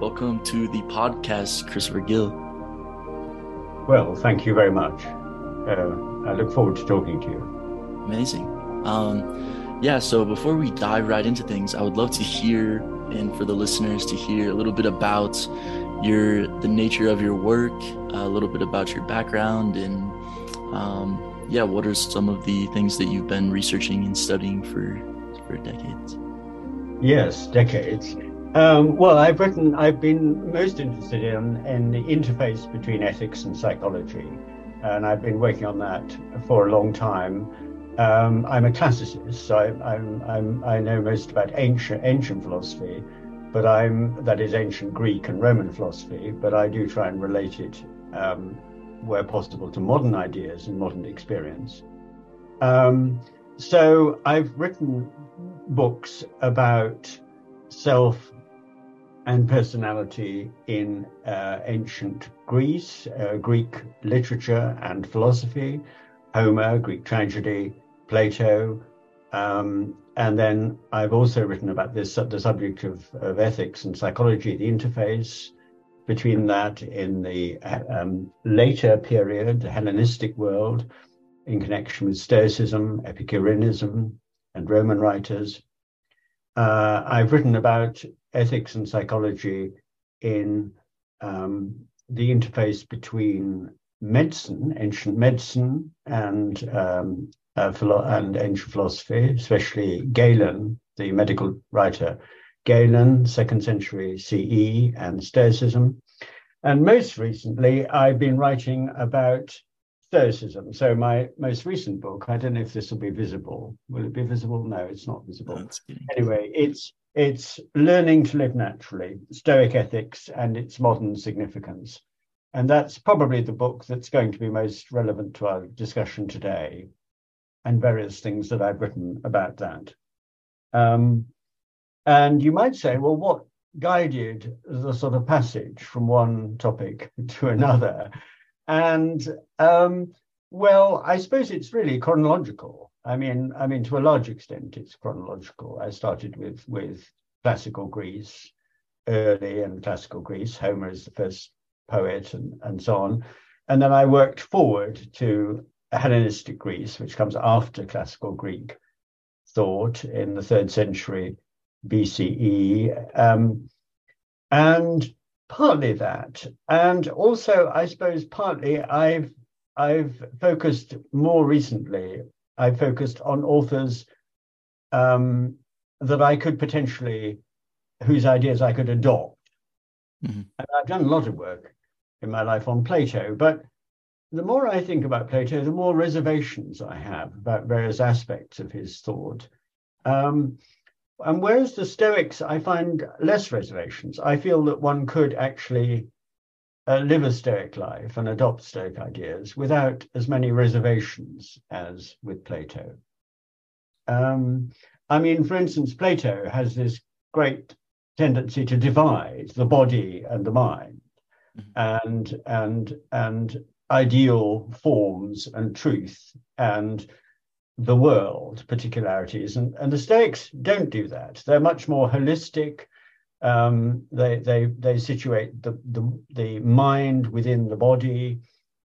Welcome to the podcast, Christopher Gill. Well, thank you very much. Uh, I look forward to talking to you. Amazing. Um, yeah, so before we dive right into things, I would love to hear, and for the listeners to hear a little bit about your the nature of your work, a little bit about your background, and um, yeah, what are some of the things that you've been researching and studying for for decades? Yes, decades. Um, well, I've written, I've been most interested in, in the interface between ethics and psychology, and I've been working on that for a long time. Um, I'm a classicist, so I, I'm, I'm, i know most about ancient, ancient philosophy, but I'm, that is ancient Greek and Roman philosophy, but I do try and relate it um, where possible to modern ideas and modern experience. Um, so I've written books about self and personality in uh, ancient Greece, uh, Greek literature and philosophy, Homer, Greek tragedy, Plato. Um, and then I've also written about this the subject of, of ethics and psychology, the interface between that in the um, later period, the Hellenistic world, in connection with Stoicism, Epicureanism, and Roman writers. Uh, I've written about ethics and psychology in um, the interface between medicine, ancient medicine, and um, uh, philo- and ancient philosophy, especially Galen, the medical writer Galen, second century CE, and Stoicism. And most recently, I've been writing about Stoicism. So my most recent book, I don't know if this will be visible. Will it be visible? No, it's not visible. No, anyway, it's it's learning to live naturally, Stoic ethics and its modern significance. And that's probably the book that's going to be most relevant to our discussion today, and various things that I've written about that. Um, and you might say, well, what guided the sort of passage from one topic to another? And um, well, I suppose it's really chronological. I mean, I mean, to a large extent, it's chronological. I started with with classical Greece, early and classical Greece. Homer is the first poet, and and so on. And then I worked forward to Hellenistic Greece, which comes after classical Greek thought in the third century BCE, um, and partly that, and also I suppose partly I've I've focused more recently I focused on authors um, that I could potentially, whose ideas I could adopt. Mm-hmm. And I've done a lot of work in my life on Plato, but the more I think about Plato, the more reservations I have about various aspects of his thought. Um, and whereas the Stoics, I find less reservations. I feel that one could actually uh, live a Stoic life and adopt Stoic ideas without as many reservations as with Plato. Um, I mean, for instance, Plato has this great tendency to divide the body and the mind, mm-hmm. and and and ideal forms and truth and the world particularities, and and the Stoics don't do that. They're much more holistic um, they they they situate the, the the mind within the body,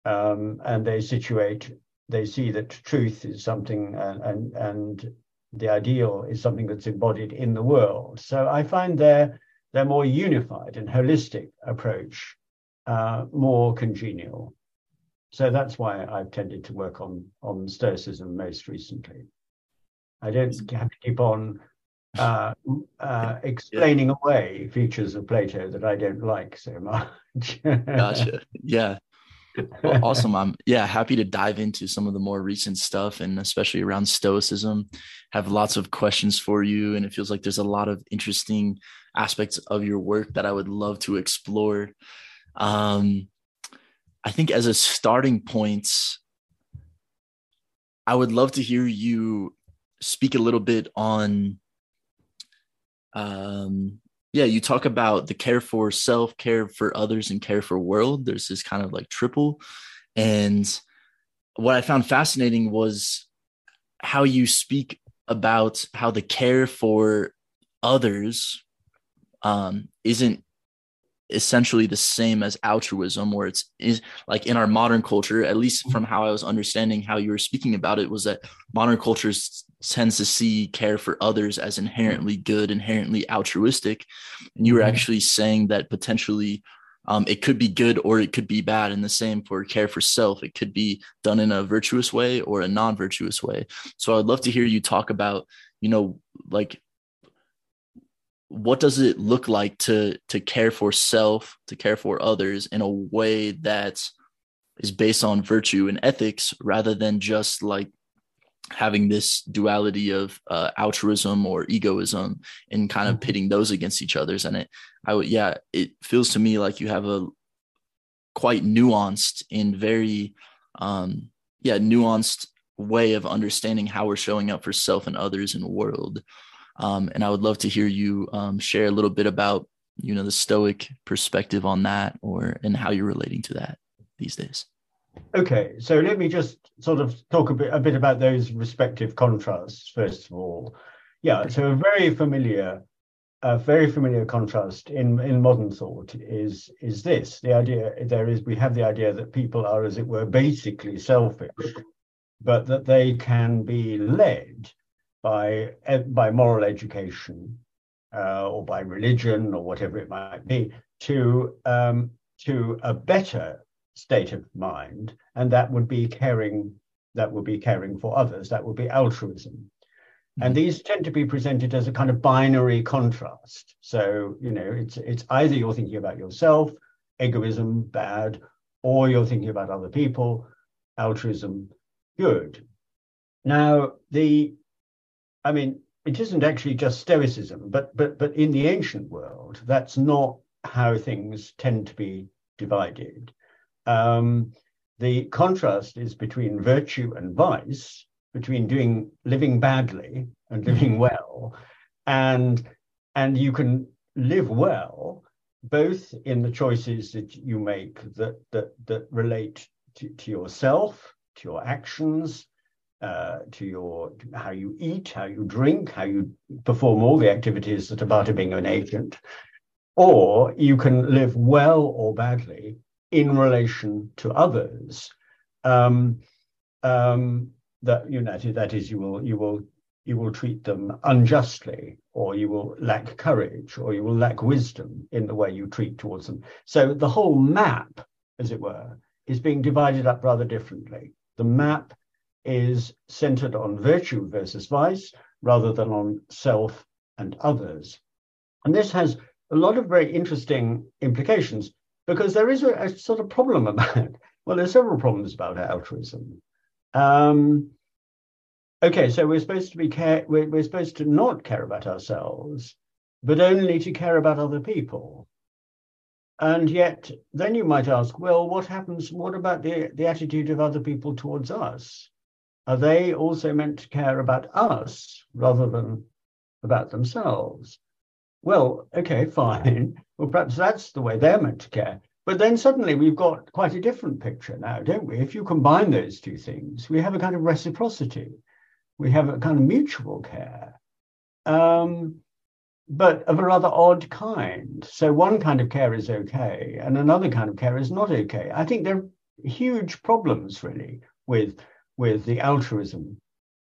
um, and they situate. They see that truth is something, and, and and the ideal is something that's embodied in the world. So I find their their more unified and holistic approach uh, more congenial. So that's why I've tended to work on on Stoicism most recently. I don't have to keep on uh, uh, explaining away features of Plato that I don't like so much. gotcha. Yeah. Well, awesome. I'm yeah happy to dive into some of the more recent stuff and especially around Stoicism. Have lots of questions for you, and it feels like there's a lot of interesting aspects of your work that I would love to explore. Um, I think as a starting point, I would love to hear you speak a little bit on um, yeah, you talk about the care for self, care for others, and care for world. There's this kind of like triple. And what I found fascinating was how you speak about how the care for others um, isn't essentially the same as altruism where it's is like in our modern culture at least from how i was understanding how you were speaking about it was that modern culture tends to see care for others as inherently good inherently altruistic. And you were mm-hmm. actually saying that potentially um, it could be good or it could be bad and the same for care for self. It could be done in a virtuous way or a non-virtuous way. So i'd love to hear you talk about you know like what does it look like to to care for self to care for others in a way that is based on virtue and ethics rather than just like having this duality of uh, altruism or egoism and kind of mm-hmm. pitting those against each other's and it i would yeah it feels to me like you have a quite nuanced and very um yeah nuanced way of understanding how we're showing up for self and others in the world um, and I would love to hear you um, share a little bit about, you know, the Stoic perspective on that, or and how you're relating to that these days. Okay, so let me just sort of talk a bit a bit about those respective contrasts first of all. Yeah, so a very familiar, a very familiar contrast in in modern thought is is this: the idea there is we have the idea that people are, as it were, basically selfish, but that they can be led by by moral education uh, or by religion or whatever it might be to um, to a better state of mind, and that would be caring that would be caring for others. That would be altruism. Mm-hmm. And these tend to be presented as a kind of binary contrast. So, you know, it's it's either you're thinking about yourself, egoism, bad, or you're thinking about other people, altruism, good. Now, the I mean, it isn't actually just Stoicism, but but but in the ancient world, that's not how things tend to be divided. Um, the contrast is between virtue and vice, between doing living badly and living mm-hmm. well, and and you can live well both in the choices that you make that that that relate to, to yourself, to your actions, uh, to your how you eat, how you drink, how you perform all the activities that are part of being an agent, or you can live well or badly in relation to others. Um, um, that you know that is you will you will you will treat them unjustly, or you will lack courage, or you will lack wisdom in the way you treat towards them. So the whole map, as it were, is being divided up rather differently. The map is centered on virtue versus vice rather than on self and others. And this has a lot of very interesting implications because there is a, a sort of problem about, well, there's several problems about altruism. Um, okay, so we're supposed to be care, we're, we're supposed to not care about ourselves, but only to care about other people. And yet, then you might ask, well, what happens? What about the, the attitude of other people towards us? Are they also meant to care about us rather than about themselves? Well, okay, fine. Well, perhaps that's the way they're meant to care. But then suddenly we've got quite a different picture now, don't we? If you combine those two things, we have a kind of reciprocity. We have a kind of mutual care, um, but of a rather odd kind. So one kind of care is okay, and another kind of care is not okay. I think there are huge problems, really, with with the altruism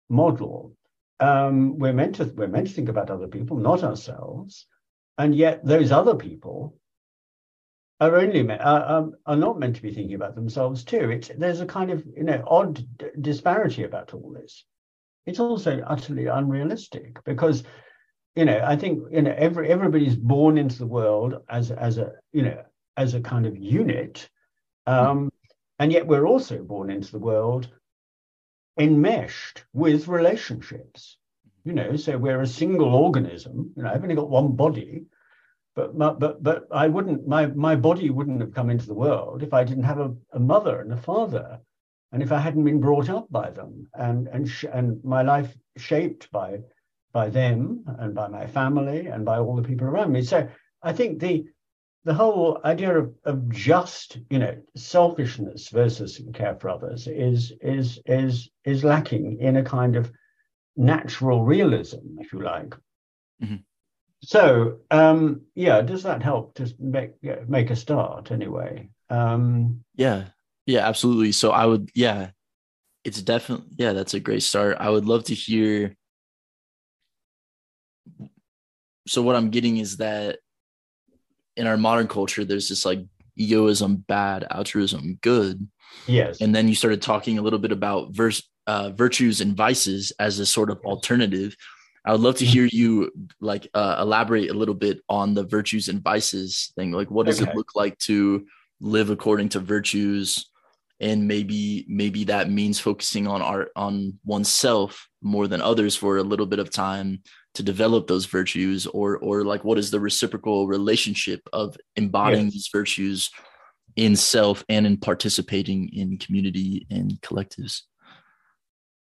model, um, we're meant to we're meant to think about other people, not ourselves, and yet those other people are only me- are, um, are not meant to be thinking about themselves too. It's there's a kind of you know odd d- disparity about all this. It's also utterly unrealistic because you know I think you know every everybody's born into the world as as a you know as a kind of unit, um, and yet we're also born into the world enmeshed with relationships. You know, so we're a single organism. You know, I've only got one body, but but but I wouldn't. My my body wouldn't have come into the world if I didn't have a, a mother and a father, and if I hadn't been brought up by them, and and sh- and my life shaped by by them and by my family and by all the people around me. So I think the the whole idea of, of just you know selfishness versus care for others is is is is lacking in a kind of natural realism if you like mm-hmm. so um, yeah, does that help to make make a start anyway? Um, yeah, yeah, absolutely. So I would, yeah, it's definitely, yeah, that's a great start. I would love to hear. So what I'm getting is that in our modern culture, there's this like egoism bad, altruism good. Yes. And then you started talking a little bit about verse, uh, virtues and vices as a sort of alternative. I would love to mm-hmm. hear you like uh, elaborate a little bit on the virtues and vices thing. Like, what does okay. it look like to live according to virtues? And maybe maybe that means focusing on art on oneself more than others for a little bit of time to develop those virtues or or like what is the reciprocal relationship of embodying yes. these virtues in self and in participating in community and collectives?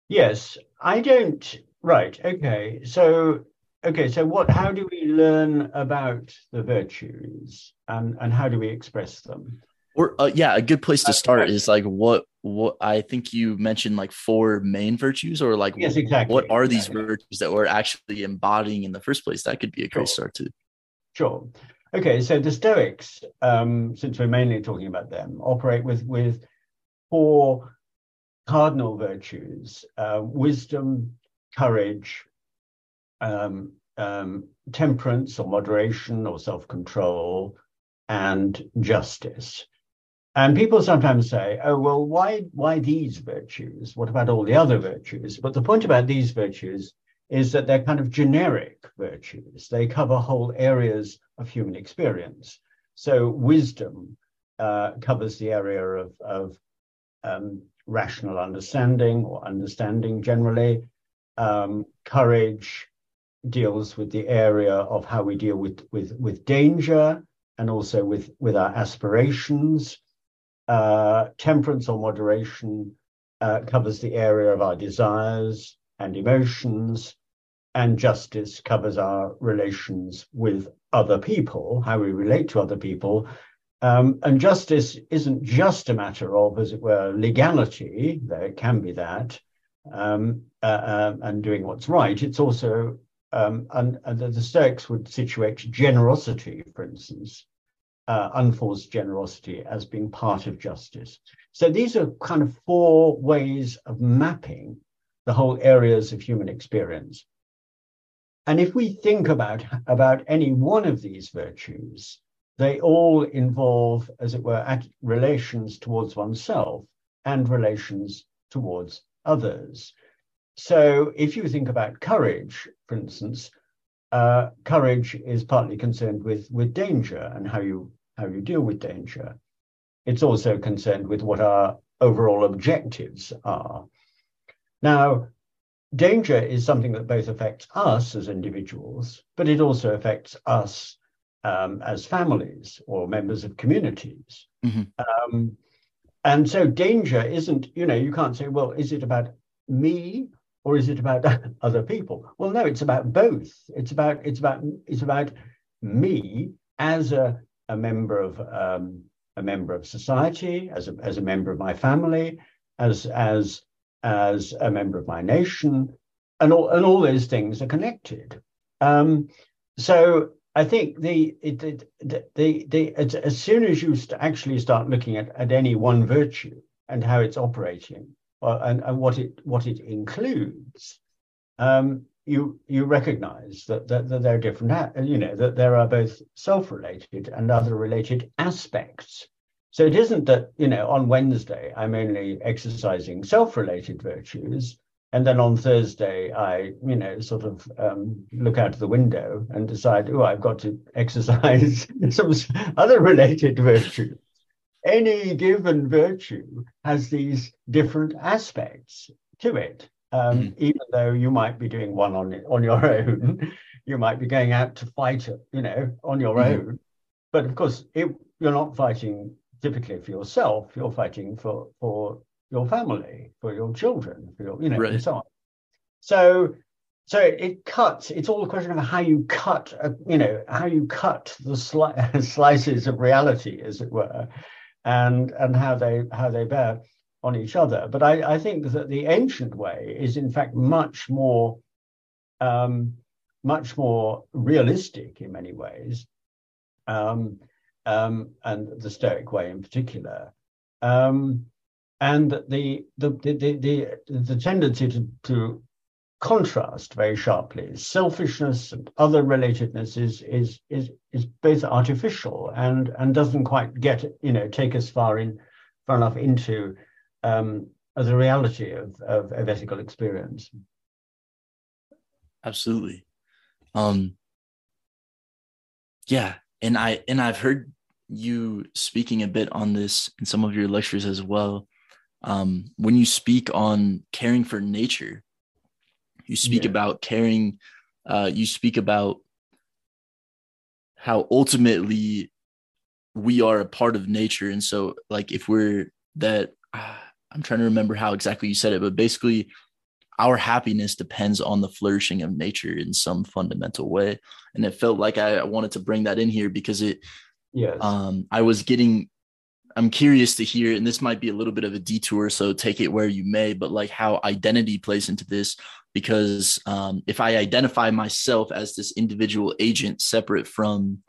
Yes i don't right okay so okay so what how do we learn about the virtues and and how do we express them? Or uh, yeah, a good place to start is like what what I think you mentioned like four main virtues or like yes, exactly. what are these exactly. virtues that we're actually embodying in the first place? That could be a great start too. Sure. Okay, so the Stoics, um, since we're mainly talking about them, operate with with four cardinal virtues: uh, wisdom, courage, um, um, temperance or moderation or self control, and justice. And people sometimes say, oh, well, why, why these virtues? What about all the other virtues? But the point about these virtues is that they're kind of generic virtues. They cover whole areas of human experience. So wisdom uh, covers the area of, of um, rational understanding or understanding generally. Um, courage deals with the area of how we deal with, with, with danger and also with, with our aspirations. Uh, temperance or moderation uh, covers the area of our desires and emotions, and justice covers our relations with other people, how we relate to other people. Um, and justice isn't just a matter of, as it were, legality, though it can be that, um, uh, uh, and doing what's right. It's also, um, and, and the Stoics would situate generosity, for instance, uh, unforced generosity as being part of justice. So these are kind of four ways of mapping the whole areas of human experience. And if we think about, about any one of these virtues, they all involve, as it were, relations towards oneself and relations towards others. So if you think about courage, for instance, uh, courage is partly concerned with with danger and how you how you deal with danger. It's also concerned with what our overall objectives are. Now, danger is something that both affects us as individuals, but it also affects us um, as families or members of communities. Mm-hmm. Um, and so danger isn't, you know, you can't say, well, is it about me or is it about other people? Well, no, it's about both. It's about it's about it's about me as a a member of um, a member of society, as a, as a member of my family, as as as a member of my nation, and all and all those things are connected. Um, so I think the the the, the as soon as you actually start looking at, at any one virtue and how it's operating, uh, and, and what it what it includes, um, you you recognize that, that, that there are different you know that there are both self-related and other related aspects. So it isn't that you know on wednesday i'm only exercising self-related virtues and then on thursday i you know sort of um, look out of the window and decide oh i've got to exercise some other related virtues any given virtue has these different aspects to it um, mm. even though you might be doing one on on your own, you might be going out to fight, you know, on your mm. own. But of course, it, you're not fighting typically for yourself. You're fighting for for your family, for your children, for your, you know, right. and so on. So, so it cuts. It's all a question of how you cut, uh, you know, how you cut the sli- slices of reality, as it were, and and how they how they bear on each other. But I, I think that the ancient way is, in fact, much more um, much more realistic in many ways, um, um, and the Stoic way in particular. Um, and the the, the the the the, tendency to, to contrast very sharply selfishness and other relatedness is is is is both artificial and and doesn't quite get you know take us far in far enough into um, the reality of, of, of ethical experience. Absolutely. Um, yeah, and I and I've heard you speaking a bit on this in some of your lectures as well. Um, when you speak on caring for nature, you speak yeah. about caring. Uh, you speak about how ultimately we are a part of nature, and so like if we're that, uh, I'm trying to remember how exactly you said it, but basically our happiness depends on the flourishing of nature in some fundamental way. And it felt like I wanted to bring that in here because it, yes. um, I was getting, I'm curious to hear, and this might be a little bit of a detour, so take it where you may, but like how identity plays into this. Because um, if I identify myself as this individual agent separate from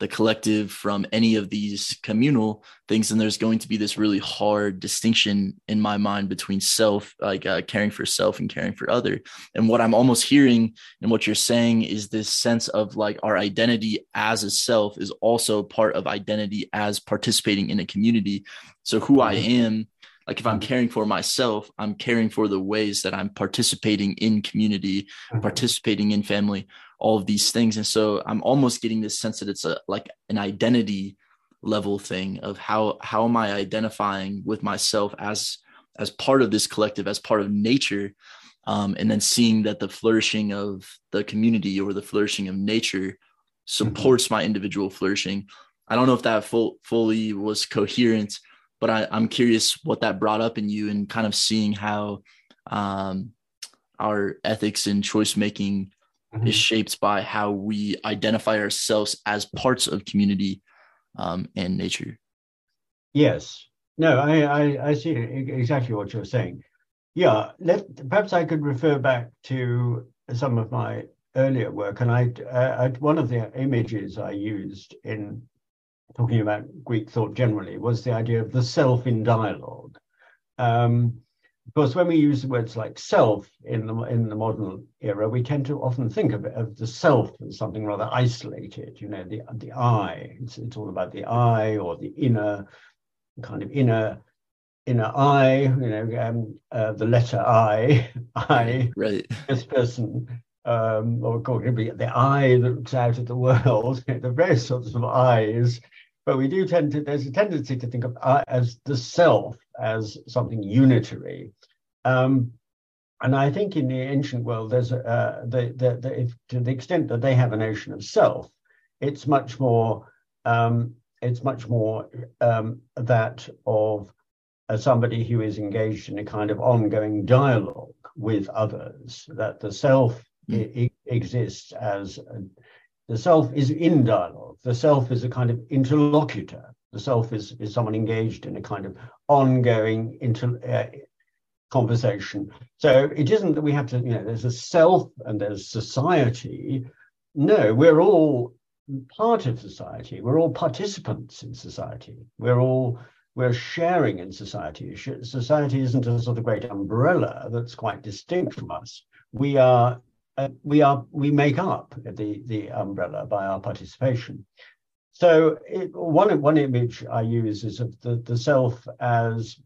the collective from any of these communal things and there's going to be this really hard distinction in my mind between self like uh, caring for self and caring for other and what i'm almost hearing and what you're saying is this sense of like our identity as a self is also part of identity as participating in a community so who i mm-hmm. am like if i'm caring for myself i'm caring for the ways that i'm participating in community mm-hmm. participating in family all of these things. And so i'm almost getting this sense that it's a like an identity level thing of how how am i identifying with myself as as part of this collective as part of nature? Um, and then seeing that the flourishing of the community or the flourishing of nature supports mm-hmm. my individual flourishing. I don't know if that full, fully was coherent but I, i'm curious what that brought up in you and kind of seeing how um, our ethics and choice making mm-hmm. is shaped by how we identify ourselves as parts of community um, and nature. Yes. No, I, I, I see exactly what you're saying. Yeah, let, perhaps I could refer back to some of my earlier work, and I, uh, one of the images I used in talking about Greek thought generally was the idea of the self in dialogue. Um, of course, when we use words like self in the in the modern era, we tend to often think of, of the self as something rather isolated. You know, the the I. It's, it's all about the I or the inner kind of inner inner I. You know, um, uh, the letter I. I. Right. This person. Um, or it be the eye that looks out at the world, the various sorts of eyes. But we do tend to, there's a tendency to think of I as the self as something unitary. Um, and I think in the ancient world, there's uh, the, the, the, if, to the extent that they have a notion of self, it's much more um, it's much more um, that of uh, somebody who is engaged in a kind of ongoing dialogue with others. That the self mm. I- exists as a, the self is in dialogue. The self is a kind of interlocutor. The self is is someone engaged in a kind of ongoing inter, uh, conversation. So it isn't that we have to, you know, there's a self and there's society. No, we're all part of society. We're all participants in society. We're all we're sharing in society. Society isn't a sort of great umbrella that's quite distinct from us. We are uh, we are we make up the the umbrella by our participation. So it, one one image I use is of the, the self as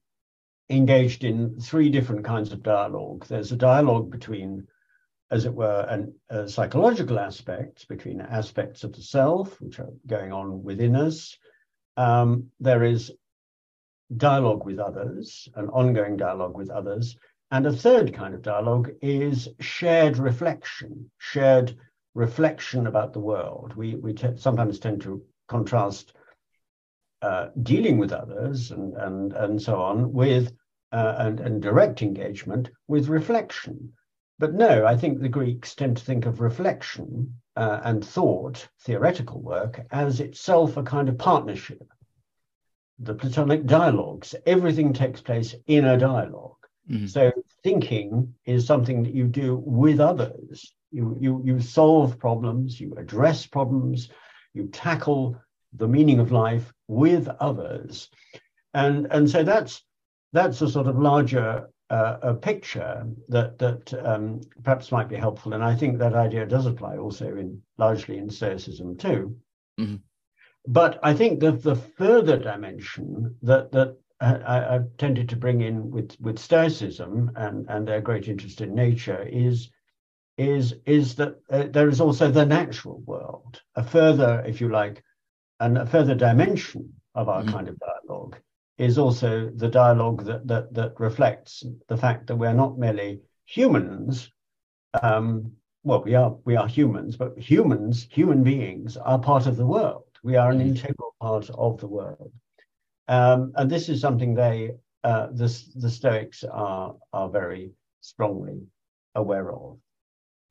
engaged in three different kinds of dialogue. There's a dialogue between, as it were, an, psychological aspects between aspects of the self, which are going on within us. Um, there is dialogue with others, an ongoing dialogue with others. And a third kind of dialogue is shared reflection, shared reflection about the world. We, we t- sometimes tend to contrast uh, dealing with others and, and, and so on with uh, and, and direct engagement with reflection. But no, I think the Greeks tend to think of reflection uh, and thought, theoretical work, as itself a kind of partnership. The Platonic dialogues, everything takes place in a dialogue. Mm-hmm. So thinking is something that you do with others. You, you, you solve problems, you address problems, you tackle the meaning of life with others. And, and so that's, that's a sort of larger uh, a picture that, that um, perhaps might be helpful. And I think that idea does apply also in largely in Stoicism too. Mm-hmm. But I think that the further dimension that, that I, have tended to bring in with, with Stoicism and, and their great interest in nature is is is that uh, there is also the natural world, a further, if you like, and a further dimension of our mm-hmm. kind of dialogue is also the dialogue that that that reflects the fact that we're not merely humans. Um, well, we are we are humans, but humans, human beings, are part of the world. We are an mm-hmm. integral part of the world, um, and this is something they uh, the the Stoics are are very strongly aware of.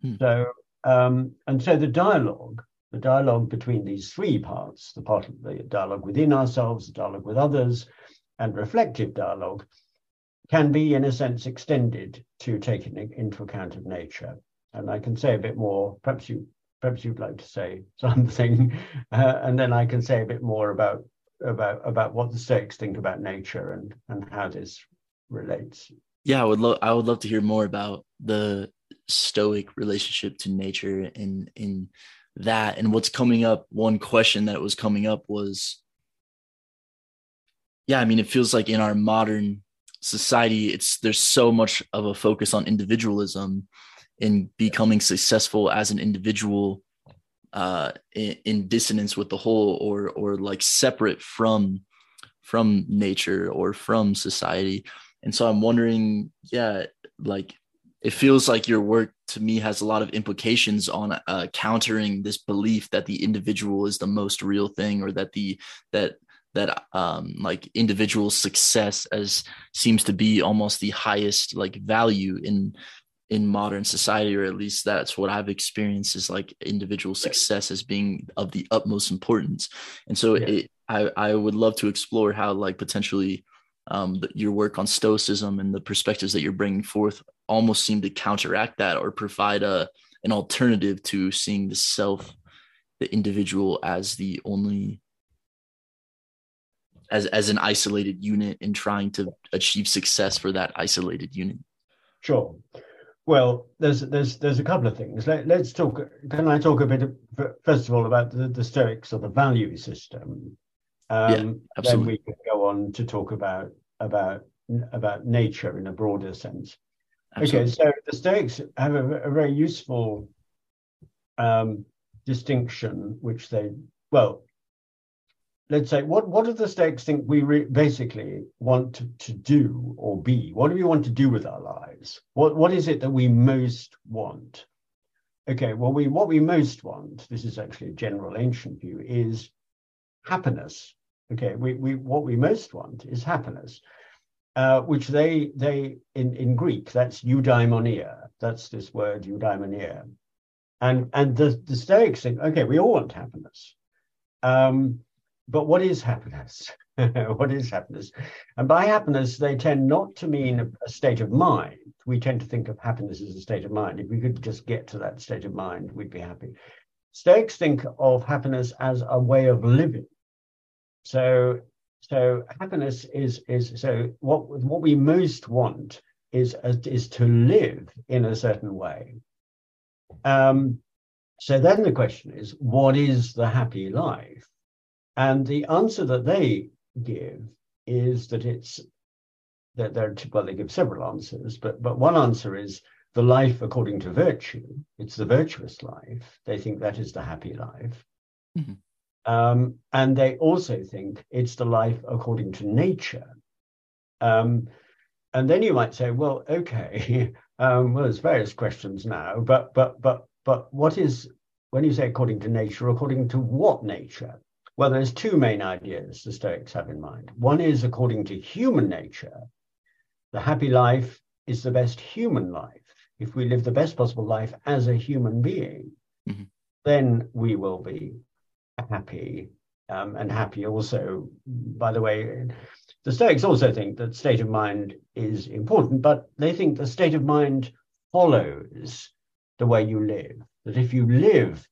Hmm. So, um, and so the dialogue, the dialogue between these three parts, the part of the dialogue within ourselves, the dialogue with others, and reflective dialogue, can be, in a sense, extended to taking into account of nature. And I can say a bit more. Perhaps you, perhaps you'd like to say something, uh, and then I can say a bit more about about about what the Stoics think about nature and and how this relates. Yeah, I would love I would love to hear more about the stoic relationship to nature and in that and what's coming up one question that was coming up was yeah i mean it feels like in our modern society it's there's so much of a focus on individualism in becoming successful as an individual uh in, in dissonance with the whole or or like separate from from nature or from society. And so i'm wondering yeah like it feels like your work to me has a lot of implications on uh, countering this belief that the individual is the most real thing or that the that that um like individual success as seems to be almost the highest like value in in modern society or at least that's what i've experienced is like individual success as being of the utmost importance and so yeah. it, i i would love to explore how like potentially um, your work on stoicism and the perspectives that you're bringing forth almost seem to counteract that or provide a an alternative to seeing the self the individual as the only as as an isolated unit and trying to achieve success for that isolated unit. Sure. Well there's there's there's a couple of things. Let, us talk can i talk a bit of, first of all about the, the stoics or the value system um, yeah, then we can go on to talk about about about nature in a broader sense Absolutely. Okay, so the Stoics have a, a very useful um, distinction, which they, well, let's say, what, what do the Stoics think we re- basically want to, to do or be? What do we want to do with our lives? What, what is it that we most want? Okay, well, we what we most want, this is actually a general ancient view, is happiness. Okay, we, we what we most want is happiness uh, which they they in in Greek that's eudaimonia. That's this word eudaimonia, and and the the Stoics think okay we all want happiness, um, but what is happiness? what is happiness? And by happiness they tend not to mean a, a state of mind. We tend to think of happiness as a state of mind. If we could just get to that state of mind, we'd be happy. Stoics think of happiness as a way of living. So so happiness is is so what what we most want is is to live in a certain way. Um, so then the question is, what is the happy life? And the answer that they give is that it's that they're well, they give several answers, but but one answer is the life according to virtue. It's the virtuous life. They think that is the happy life. Mm-hmm. Um, and they also think it's the life according to nature. Um, and then you might say, well, okay, um, well, there's various questions now, but but but but what is when you say according to nature, according to what nature? Well, there's two main ideas the Stoics have in mind. One is according to human nature, the happy life is the best human life. If we live the best possible life as a human being, mm-hmm. then we will be happy um, and happy also, by the way, the Stoics also think that state of mind is important, but they think the state of mind follows, the way you live. That if you live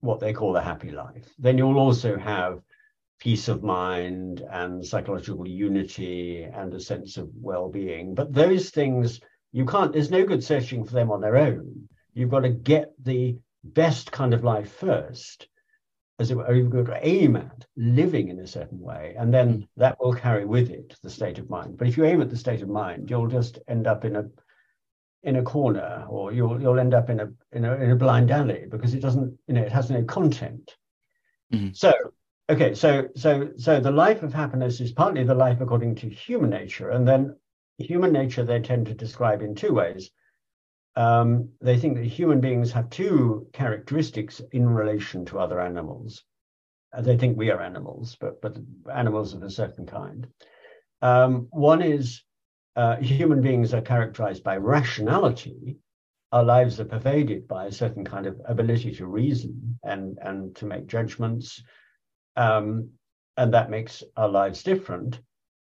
what they call the happy life, then you'll also have peace of mind and psychological unity and a sense of well-being. But those things you can't, there's no good searching for them on their own. You've got to get the best kind of life first, as it were, you've got to aim at living in a certain way, and then that will carry with it the state of mind. But if you aim at the state of mind, you'll just end up in a in a corner, or you'll you'll end up in a in a in a blind alley because it doesn't, you know, it has no content. Mm-hmm. So okay, so so so the life of happiness is partly the life according to human nature, and then human nature they tend to describe in two ways. Um, they think that human beings have two characteristics in relation to other animals. Uh, they think we are animals, but but animals of a certain kind. Um, one is uh, human beings are characterized by rationality. Our lives are pervaded by a certain kind of ability to reason and and to make judgments, um, and that makes our lives different.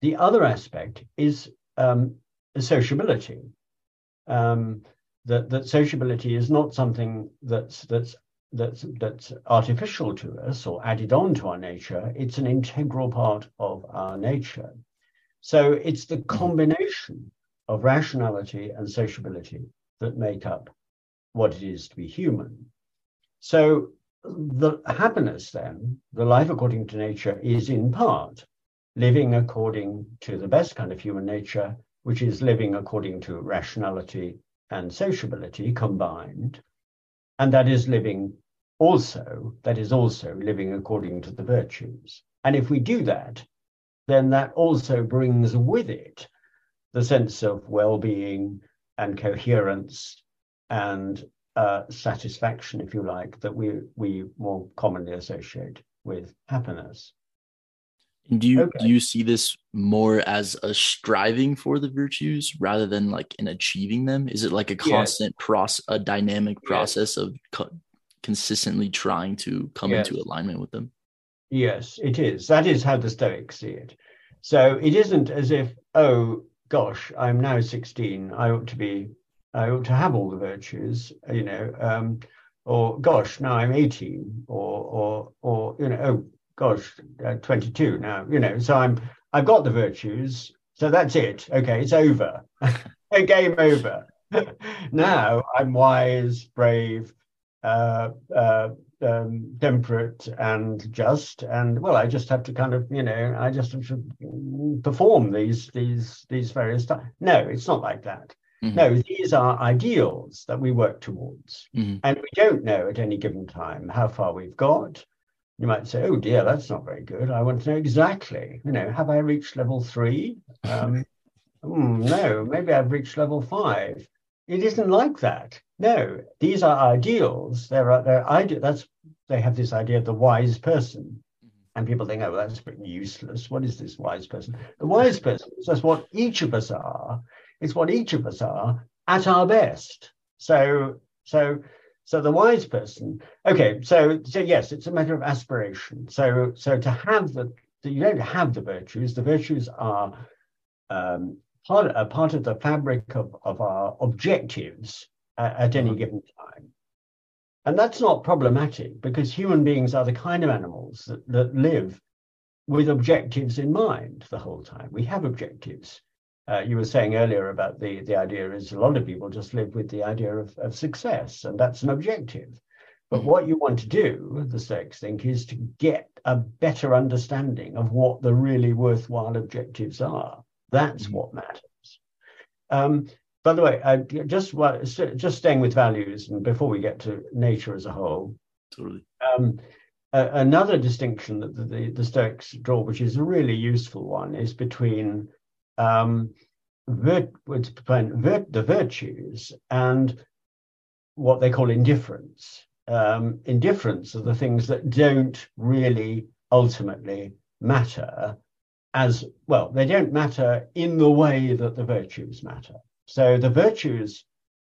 The other aspect is um, sociability. Um, that that sociability is not something that's that's that's that's artificial to us or added on to our nature. It's an integral part of our nature. So it's the mm-hmm. combination of rationality and sociability that make up what it is to be human. So the happiness then, the life according to nature, is in part living according to the best kind of human nature, which is living according to rationality and sociability combined. And that is living also, that is also living according to the virtues. And if we do that, then that also brings with it the sense of well being and coherence and uh, satisfaction, if you like, that we, we more commonly associate with happiness. Do you okay. do you see this more as a striving for the virtues rather than like in achieving them? Is it like a constant yes. process, a dynamic process yes. of co- consistently trying to come yes. into alignment with them? Yes, it is. That is how the Stoics see it. So it isn't as if, oh gosh, I'm now 16. I ought to be, I ought to have all the virtues, you know, um, or gosh, now I'm 18, or or or you know, oh gosh, uh, 22 now, you know, so I'm, I've got the virtues. So that's it. Okay, it's over. Game over. now I'm wise, brave, uh, uh, um, temperate, and just. And well, I just have to kind of, you know, I just have to perform these these these various stuff. No, it's not like that. Mm-hmm. No, these are ideals that we work towards, mm-hmm. and we don't know at any given time how far we've got you might say, "Oh dear, that's not very good. I want to know exactly. You know, have I reached level three? Um, mm, no, maybe I've reached level five. It isn't like that. No, these are ideals. There are they're ide- That's they have this idea of the wise person, and people think, "Oh, that's pretty useless. What is this wise person?" The wise person is just what each of us are. It's what each of us are at our best. So, so so the wise person, okay, so so yes, it's a matter of aspiration. So so to have the, you don't have the virtues. The virtues are um, part a part of the fabric of of our objectives at, at any mm-hmm. given time. And that's not problematic because human beings are the kind of animals that, that live with objectives in mind the whole time. We have objectives uh, you were saying earlier about the, the idea is a lot of people just live with the idea of, of success, and that's an objective. But mm-hmm. what you want to do, the Stoics think, is to get a better understanding of what the really worthwhile objectives are. That's mm-hmm. what matters. Um, by the way, I just just staying with values, and before we get to nature as a whole, totally. Um, uh, another distinction that the, the, the, Stoics draw, which is a really useful one, is between um, virt- virt- the virtues and what they call indifferents. Um, indifferents are the things that don't really ultimately matter as well, they don't matter in the way that the virtues matter. So the virtues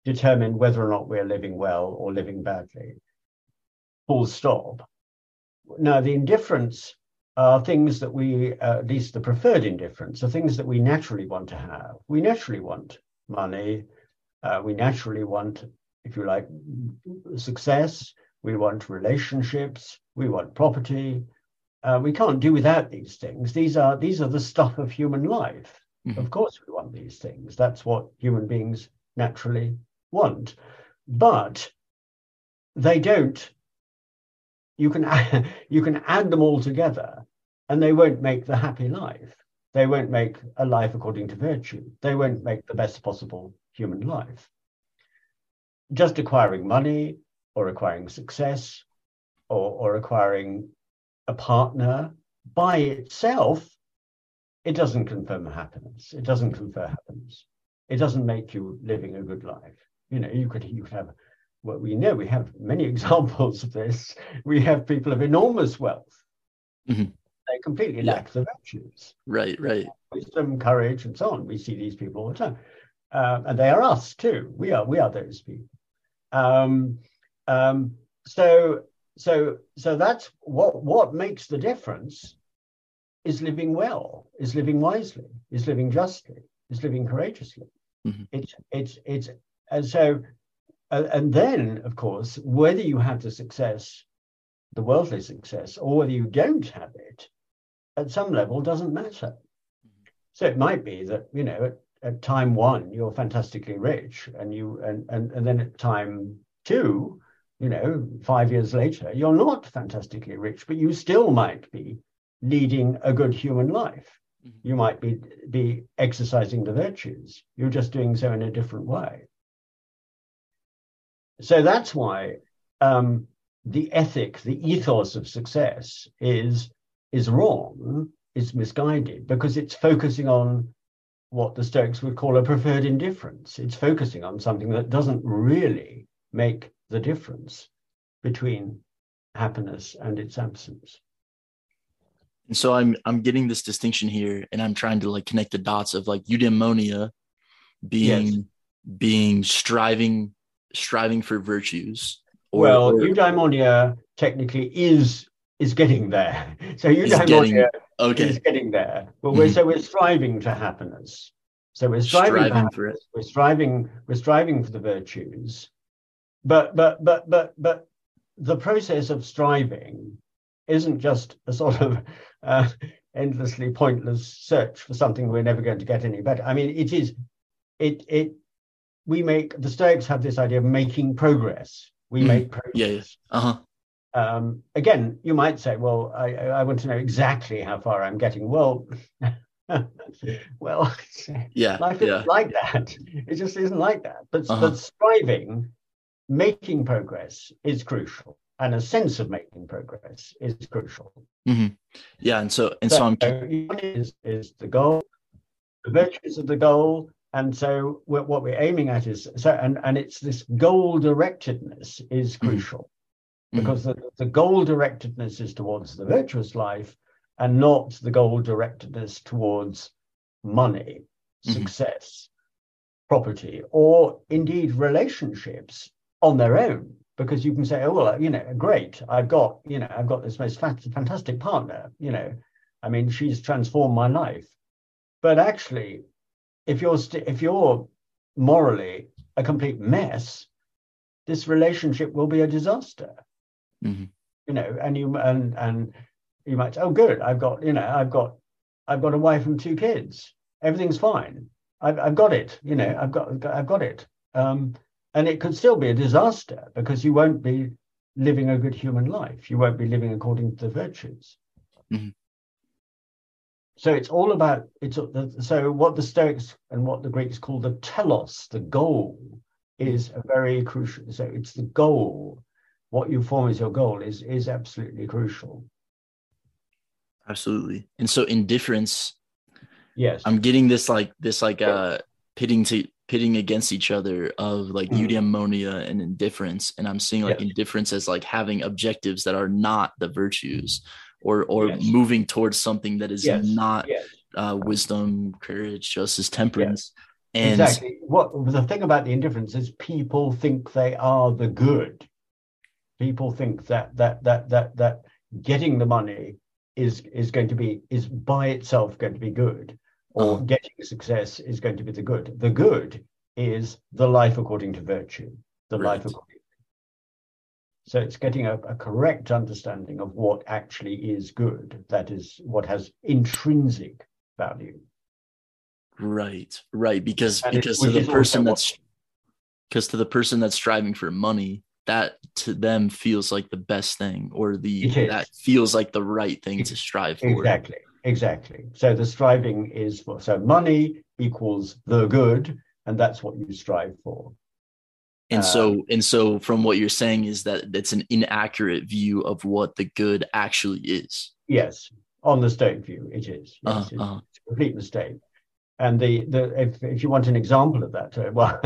determine whether or not we're living well or living badly. Full stop. Now, the indifferents are things that we, uh, at least the preferred indifferents, are things that we naturally want to have. We naturally want money. Uh, we naturally want if you like, success, we want relationships, we want property. Uh, we can't do without these things. These are these are the stuff of human life. Mm-hmm. Of course, we want these things. That's what human beings naturally want. But they don't. You can add, you can add them all together, and they won't make the happy life. They won't make a life according to virtue. They won't make the best possible human life. Just acquiring money or acquiring success or, or acquiring a partner by itself, it doesn't confirm happiness. It doesn't confer happiness. It doesn't make you living a good life. You know, you could you could have well, we know we have many examples of this. We have people of enormous wealth. Mm-hmm. They completely yeah. lack the virtues. Right, right. Wisdom, courage, and so on. We see these people all the time. Uh, and they are us too. We are we are those people. Um, um, so so so that's what what makes the difference is living well, is living wisely, is living justly, is living courageously. Mm-hmm. It's it's it's and so and then of course whether you have the success, the worldly success, or whether you don't have it, at some level doesn't matter. So it might be that you know at, at time one you're fantastically rich, and you and and and then at time two you know, five years later, you're not fantastically rich, but you still might be leading a good human life. Mm-hmm. You might be, be exercising the virtues. You're just doing so in a different way. So that's why um, the ethic, the ethos of success is, is wrong, is misguided, because it's focusing on what the Stoics would call a preferred indifferents. It's focusing on something that doesn't really make the difference between happiness and its absence. And so I'm I'm getting this distinction here, and I'm trying to like connect the dots of like eudaimonia being yes. being striving striving for virtues. Or, well, or, eudaimonia technically is is getting there. So eudaimonia getting, okay. is getting there, but we're mm-hmm. so we're striving for happiness. So we're striving, striving for, for it. We're striving. We're striving for the virtues, but but but but but the process of striving isn't just a sort of uh, endlessly pointless search for something we're never going to get any better. I mean, it is it it we make the Stoics have this idea of making progress. We mm. make progress. Yeah. yeah. Uh huh. Um, again, you might say, well, I, I want to know exactly how far I'm getting. Well, well, yeah, life isn't yeah. like that. It just isn't like that. But, uh-huh. but striving making progress is crucial and a sense of making progress is crucial. Mm-hmm. Yeah, and so and so, so I'm is is the goal, the virtues of the goal, and so what we're aiming at is so and and it's this goal directedness is mm-hmm. crucial mm-hmm. because the, the goal directedness is towards the virtuous life and not the goal directedness towards money, mm-hmm. success, property, or indeed relationships on their own because you can say, oh well, you know, great, I've got, you know, I've got this most fantastic partner, you know, I mean, she's transformed my life. But actually, if you're st- if you're morally a complete mess, this relationship will be a disaster. Mm-hmm. You know, and you and and you might say, oh, good, I've got, you know, I've got, I've got a wife and two kids. Everything's fine. I've, I've got it. You know, I've got, I've got it. Um, and it could still be a disaster because you won't be living a good human life. You won't be living according to the virtues. Mm-hmm. So it's all about it's so what the Stoics and what the Greeks call the telos, the goal, is a very crucial. So it's the goal. What you form as your goal is is absolutely crucial. Absolutely. And so indifferents. Yes. I'm getting this like this like uh pitting to pitting against each other of like mm. eudaimonia and indifferents and i'm seeing like yes. indifferents as like having objectives that are not the virtues or or yes. moving towards something that is yes. not uh, wisdom courage justice temperance and exactly what the thing about the indifferents is people think they are the good people think that that that that that getting the money is is going to be is by itself going to be good or uh-huh. getting success is going to be the good. The good is the life according to virtue. the right. life accordingly. So it's getting a, a, correct understanding of what actually is good. That is what has intrinsic value. Right, right. Because and because to the person that's because to the person that's striving for money, that to them feels like the best thing, or the that feels like the right thing to strive for. Exactly, exactly. So the striving is for so money equals the good, and that's what you strive for. And so, um, and so, from what you're saying is that it's an inaccurate view of what the good actually is. Yes, on the state view, it is. Yes, uh-huh. it's, uh-huh. it's a complete mistake. And the, the if, if you want an example of that, uh, well,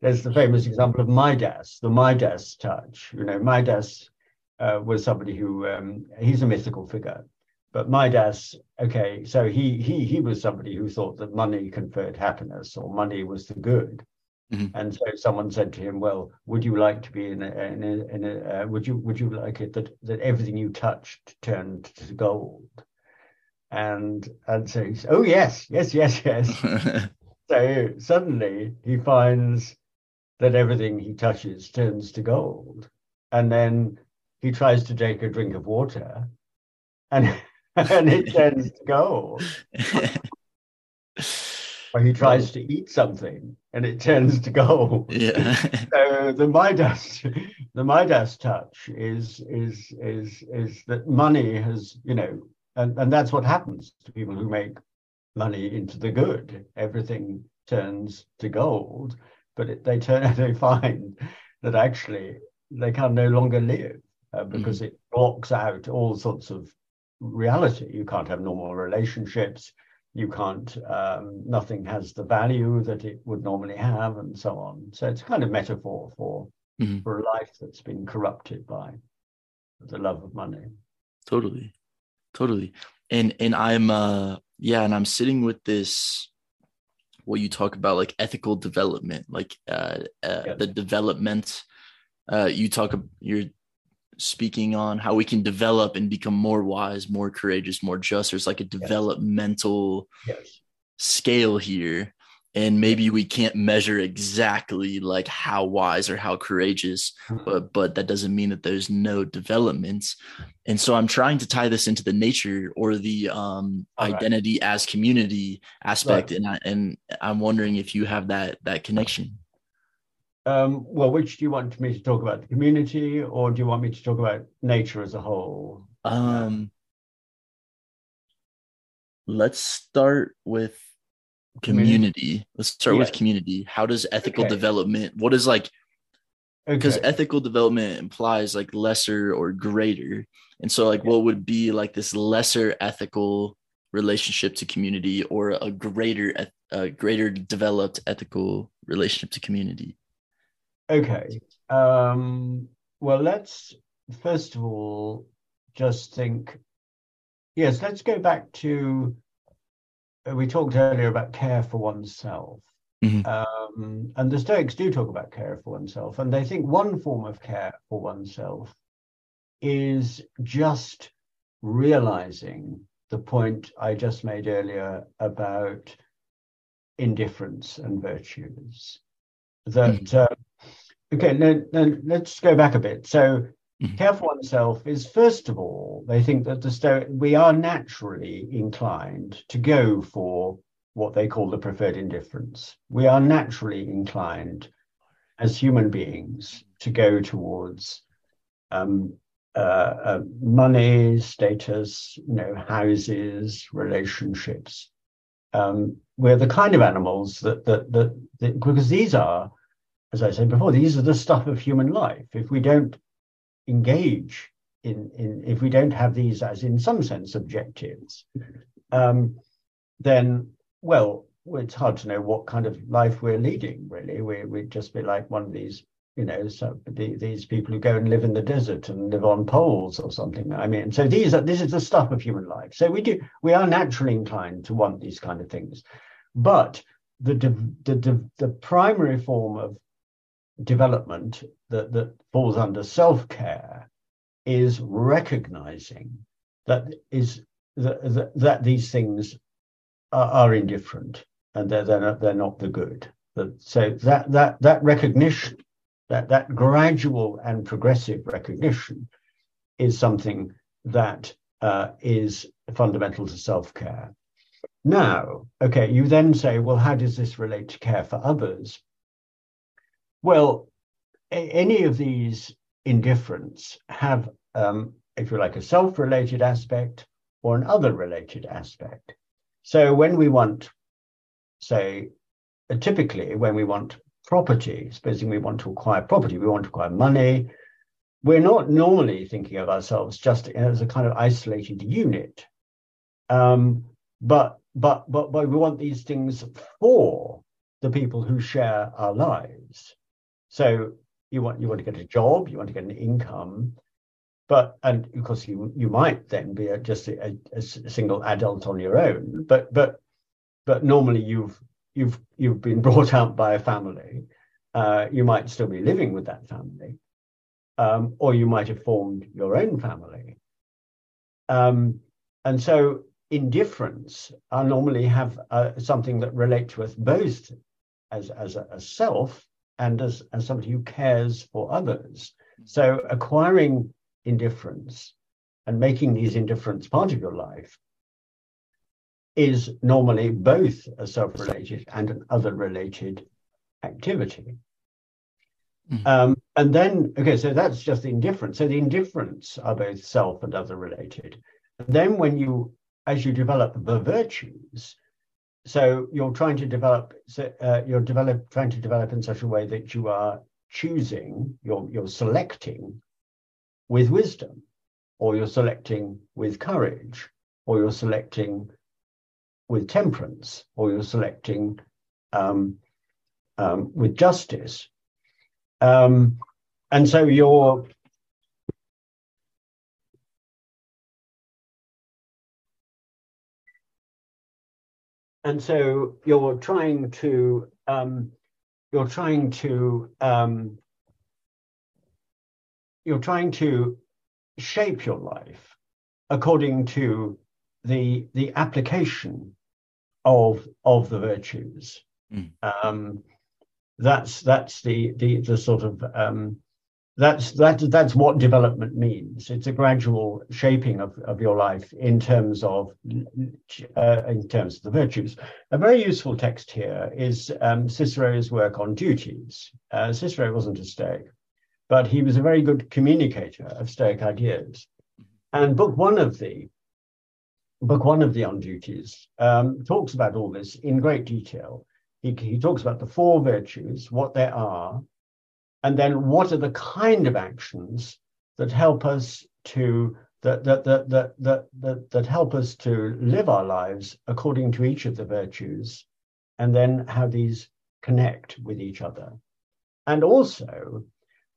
there's the famous example of Midas, the Midas touch. You know, Midas uh, was somebody who um, he's a mythical figure, but Midas, okay, so he he he was somebody who thought that money conferred happiness or money was the good. Mm-hmm. And so someone said to him, "Well, would you like to be in a, in a, in a uh, would you would you like it that that everything you touched turned to gold?" and and so he's oh yes yes yes yes so suddenly he finds that everything he touches turns to gold and then he tries to take a drink of water and and it turns to gold or he tries to eat something and it turns to gold yeah so the midas the midas touch is is is is that money has you know and, and that's what happens to people who make money into the good. Everything turns to gold, but it, they turn they find that actually they can no longer live uh, because mm-hmm. it blocks out all sorts of reality. You can't have normal relationships. You can't. Um, nothing has the value that it would normally have, and so on. So it's kind of metaphor for mm-hmm. for a life that's been corrupted by the love of money. Totally totally and and i'm uh yeah and i'm sitting with this what you talk about like ethical development like uh, uh yeah. the development uh you talk you're speaking on how we can develop and become more wise more courageous more just there's like a developmental yes. scale here and maybe we can't measure exactly like how wise or how courageous mm-hmm. but but that doesn't mean that there's no developments and so i'm trying to tie this into the nature or the um, identity right. as community aspect right. and I, and i'm wondering if you have that that connection um, well which do you want me to talk about the community or do you want me to talk about nature as a whole um let's start with community. Let's start yeah. with community. How does ethical okay. development? What is like? Because okay. ethical development implies like lesser or greater, and so like yeah. what would be like this lesser ethical relationship to community or a greater a greater developed ethical relationship to community? Okay. Um, well, let's first of all just think. Yes, let's go back to we talked earlier about care for oneself. Mm-hmm. Um, and the Stoics do talk about care for oneself. And they think one form of care for oneself is just realizing the point I just made earlier about indifferents and virtues. That, mm-hmm. uh, okay, now, now let's go back a bit. So, Mm-hmm. Care for oneself is, first of all, they think that the Stoic, we are naturally inclined to go for what they call the preferred indifferents. We are naturally inclined as human beings to go towards um, uh, uh, money, status, you know, houses, relationships. Um, we're the kind of animals that, that, that, that, because these are, as I said before, these are the stuff of human life. If we don't engage in, in if we don't have these as in some sense objectives, um, then well, it's hard to know what kind of life we're leading. Really, we we'd just be like one of these, you know, so the, these people who go and live in the desert and live on poles or something. I mean, so these are this is the stuff of human life. So we do we are naturally inclined to want these kind of things, but the the the, the primary form of development that, that falls under self-care is recognizing that is that, that, that these things are, are, indifferent and they're, they're not, they're not the good that, so that that that recognition that that gradual and progressive recognition is something that uh, is fundamental to self-care. Now, okay, you then say, well, how does this relate to care for others? Well, a- any of these indifferents have, um, if you like, a self-related aspect or an other-related aspect. So when we want, say, uh, typically when we want property, supposing we want to acquire property, we want to acquire money, we're not normally thinking of ourselves just as a kind of isolated unit. Um, but, but, but, but we want these things for the people who share our lives. So you want, you want to get a job, you want to get an income, but and of course you you might then be a, just a, a, single adult on your own but but but normally you've you've you've been brought up by a family. Uh, you might still be living with that family um, or you might have formed your own family. Um, and so indifferents i normally have uh, something that relates to us both as as a, a self and as, as somebody who cares for others so acquiring indifferents and making these indifferents part of your life is normally both a self-related and an other-related activity. Mm-hmm. Um, and then, okay, so that's just the indifferents. So the indifferents are both self and other-related. And then when you, as you develop the virtues, so you're trying to develop, uh, you're develop, trying to develop in such a way that you are choosing, you're, you're selecting with wisdom, or you're selecting with courage, or you're selecting with temperance, or you're selecting um, um, with justice. Um, and so you're and so you're trying to um, you're trying to um, you're trying to shape your life according to the the application of of the virtues. Mm. Um, that's that's the the the sort of um, that's that that's what development means. It's a gradual shaping of, of your life in terms of uh, in terms of the virtues. A very useful text here is um, Cicero's work on duties. Uh, Cicero wasn't a Stoic, but he was a very good communicator of Stoic ideas. And book one of the book one of the on duties um, talks about all this in great detail. He, he talks about the four virtues, what they are, and then what are the kind of actions that help us to that that that that that that, that help us to live our lives according to each of the virtues, and then how these connect with each other. And also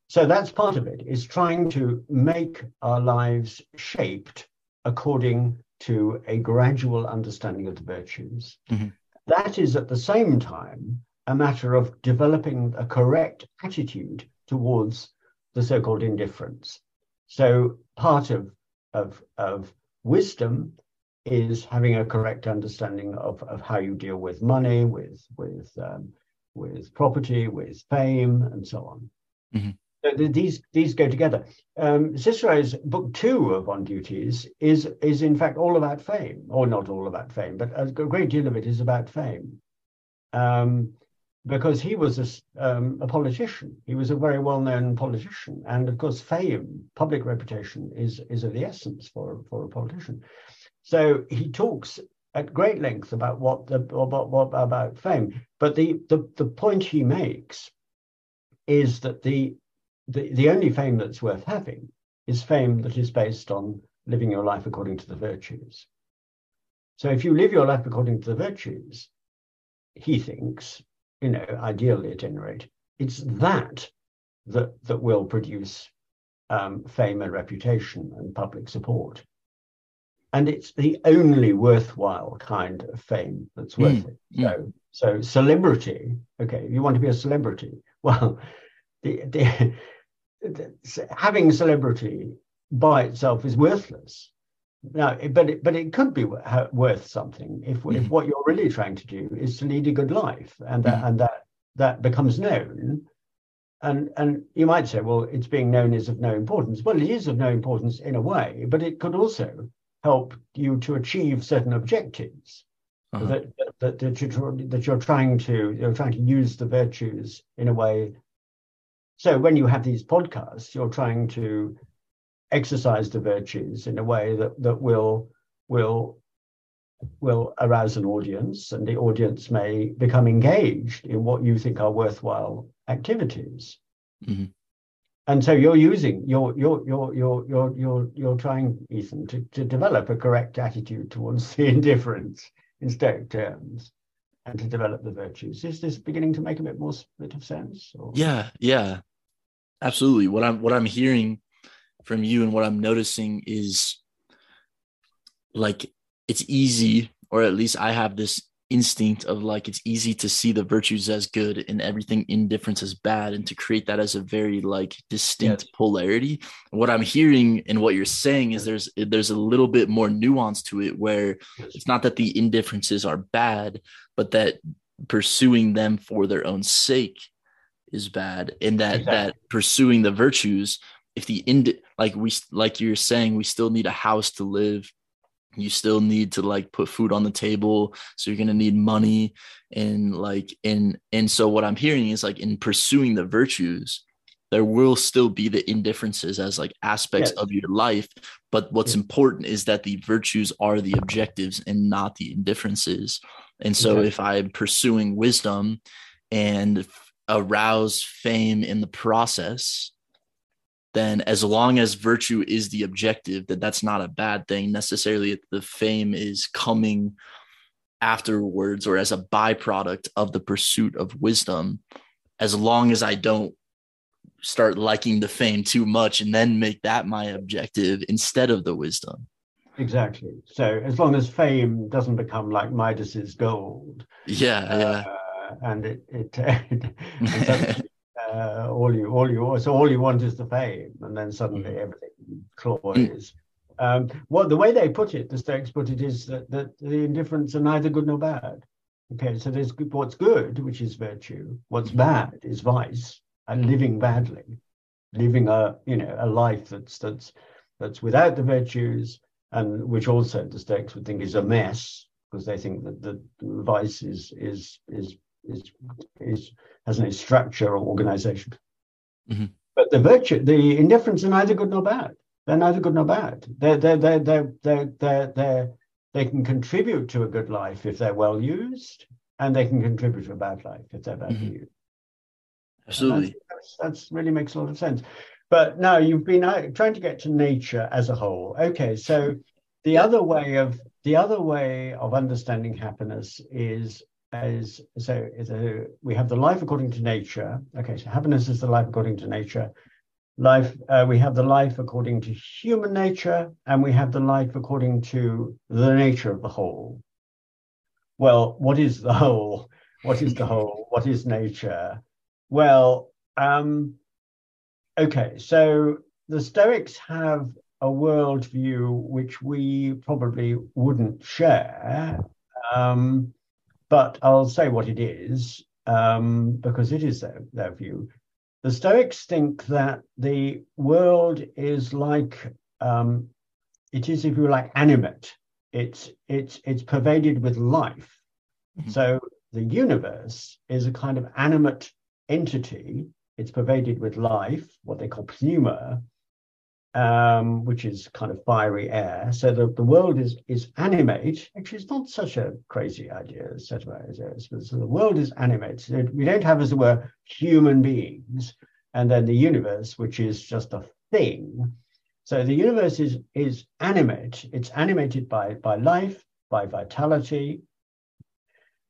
so that's part of it, is trying to make our lives shaped according to a gradual understanding of the virtues. Mm-hmm. That is at the same time a matter of developing a correct attitude towards the so-called indifferents. So part of, of, of wisdom is having a correct understanding of, of how you deal with money, with with um, with property, with fame, and so on. Mm-hmm these these go together. Um, Cicero's book two of On Duties is is in fact all about fame, or not all about fame, but a great deal of it is about fame, um, because he was a, um, a politician. He was a very well known politician, and of course, fame, public reputation, is is of the essence for for a politician. So he talks at great length about what the about, what, about fame, but the, the the point he makes is that the the, the only fame that's worth having is fame that is based on living your life according to the virtues. So if you live your life according to the virtues, he thinks, you know, ideally at any rate, it's that that, that will produce um, fame and reputation and public support. And it's the only worthwhile kind of fame that's worth mm, it. So, mm. so celebrity, okay, you want to be a celebrity. Well, the, the having celebrity by itself is worthless. Now, but it, but it could be worth something if mm. if mm-hmm. what you're really trying to do is to lead a good life, and that mm. and that that becomes known, and and you might say, well, it's being known is of no importance. Well, it is of no importance in a way, but it could also help you to achieve certain objectives uh-huh. that, that, that, you're, that you're trying to you're trying to use the virtues in a way. So when you have these podcasts, you're trying to exercise the virtues in a way that that will will will arouse an audience, and the audience may become engaged in what you think are worthwhile activities. Mm-hmm. And so you're using you're you're you're you're you're you're you're trying, Ethan, to, to develop a correct attitude towards the indifferents in stoic terms and to develop the virtues. Is this beginning to make a bit more bit of sense? Or? Yeah, yeah. Absolutely. What I'm what I'm hearing from you and what I'm noticing is like it's easy, or at least I have this instinct of like it's easy to see the virtues as good and everything indifferents as bad and to create that as a very like distinct yes. polarity what i'm hearing and what you're saying is there's there's a little bit more nuance to it where it's not that the indifferences are bad but that pursuing them for their own sake is bad and that exactly. that pursuing the virtues if the ind like we like you're saying we still need a house to live you still need to like put food on the table so you're going to need money and like and and so what i'm hearing is like in pursuing the virtues there will still be the indifferences as like aspects yes. of your life but what's yes. important is that the virtues are the objectives and not the indifferences and so exactly. if i'm pursuing wisdom and arouse fame in the process then as long as virtue is the objective that that's not a bad thing. Necessarily the fame is coming afterwards or as a byproduct of the pursuit of wisdom as long as i don't start liking the fame too much and then make that my objective instead of the wisdom. Exactly. So as long as fame doesn't become like midas's gold yeah uh, yeah and it, it, it uh, all you all you so all you want is the fame, and then suddenly mm. everything cloys. Um, what the way they put it, the Stoics put it, is that, that the indifferents are neither good nor bad. Okay, so there's what's good, which is virtue. What's mm. bad is vice, and living badly, living a you know a life that's that's that's without the virtues, and which also the Stoics would think is a mess because they think that the vice is is is is is has no structure or organization. Mm-hmm. But the virtue, the indifferents are neither good nor bad. They're neither good nor bad. They're, they're, they're, they're, they're, they're, they're, they can contribute to a good life if they're well used, and they can contribute to a bad life if they're badly mm-hmm. used. Absolutely. That's, that's, really makes a lot of sense. But now you've been uh, trying to get to nature as a whole. Okay, so the other way of the other way of understanding happiness is is so is a, we have the life according to nature. Okay, so happiness is the life according to nature. Life, uh, we have the life according to human nature, and we have the life according to the nature of the whole. Well, what is the whole? What is the whole? What is nature? Well, um, okay, so the Stoics have a worldview which we probably wouldn't share. Um, but I'll say what it is um, because it is their, their view. The Stoics think that the world is like um, it is, if you like, animate. It's it's it's pervaded with life. Mm-hmm. So the universe is a kind of animate entity. It's pervaded with life, what they call pneuma, um, which is kind of fiery air. So the, the world is is animate. Actually, it's not such a crazy idea. So the world is animate. So we don't have, as it were, human beings, and then the universe, which is just a thing. So the universe is is animate. It's animated by by life, by vitality,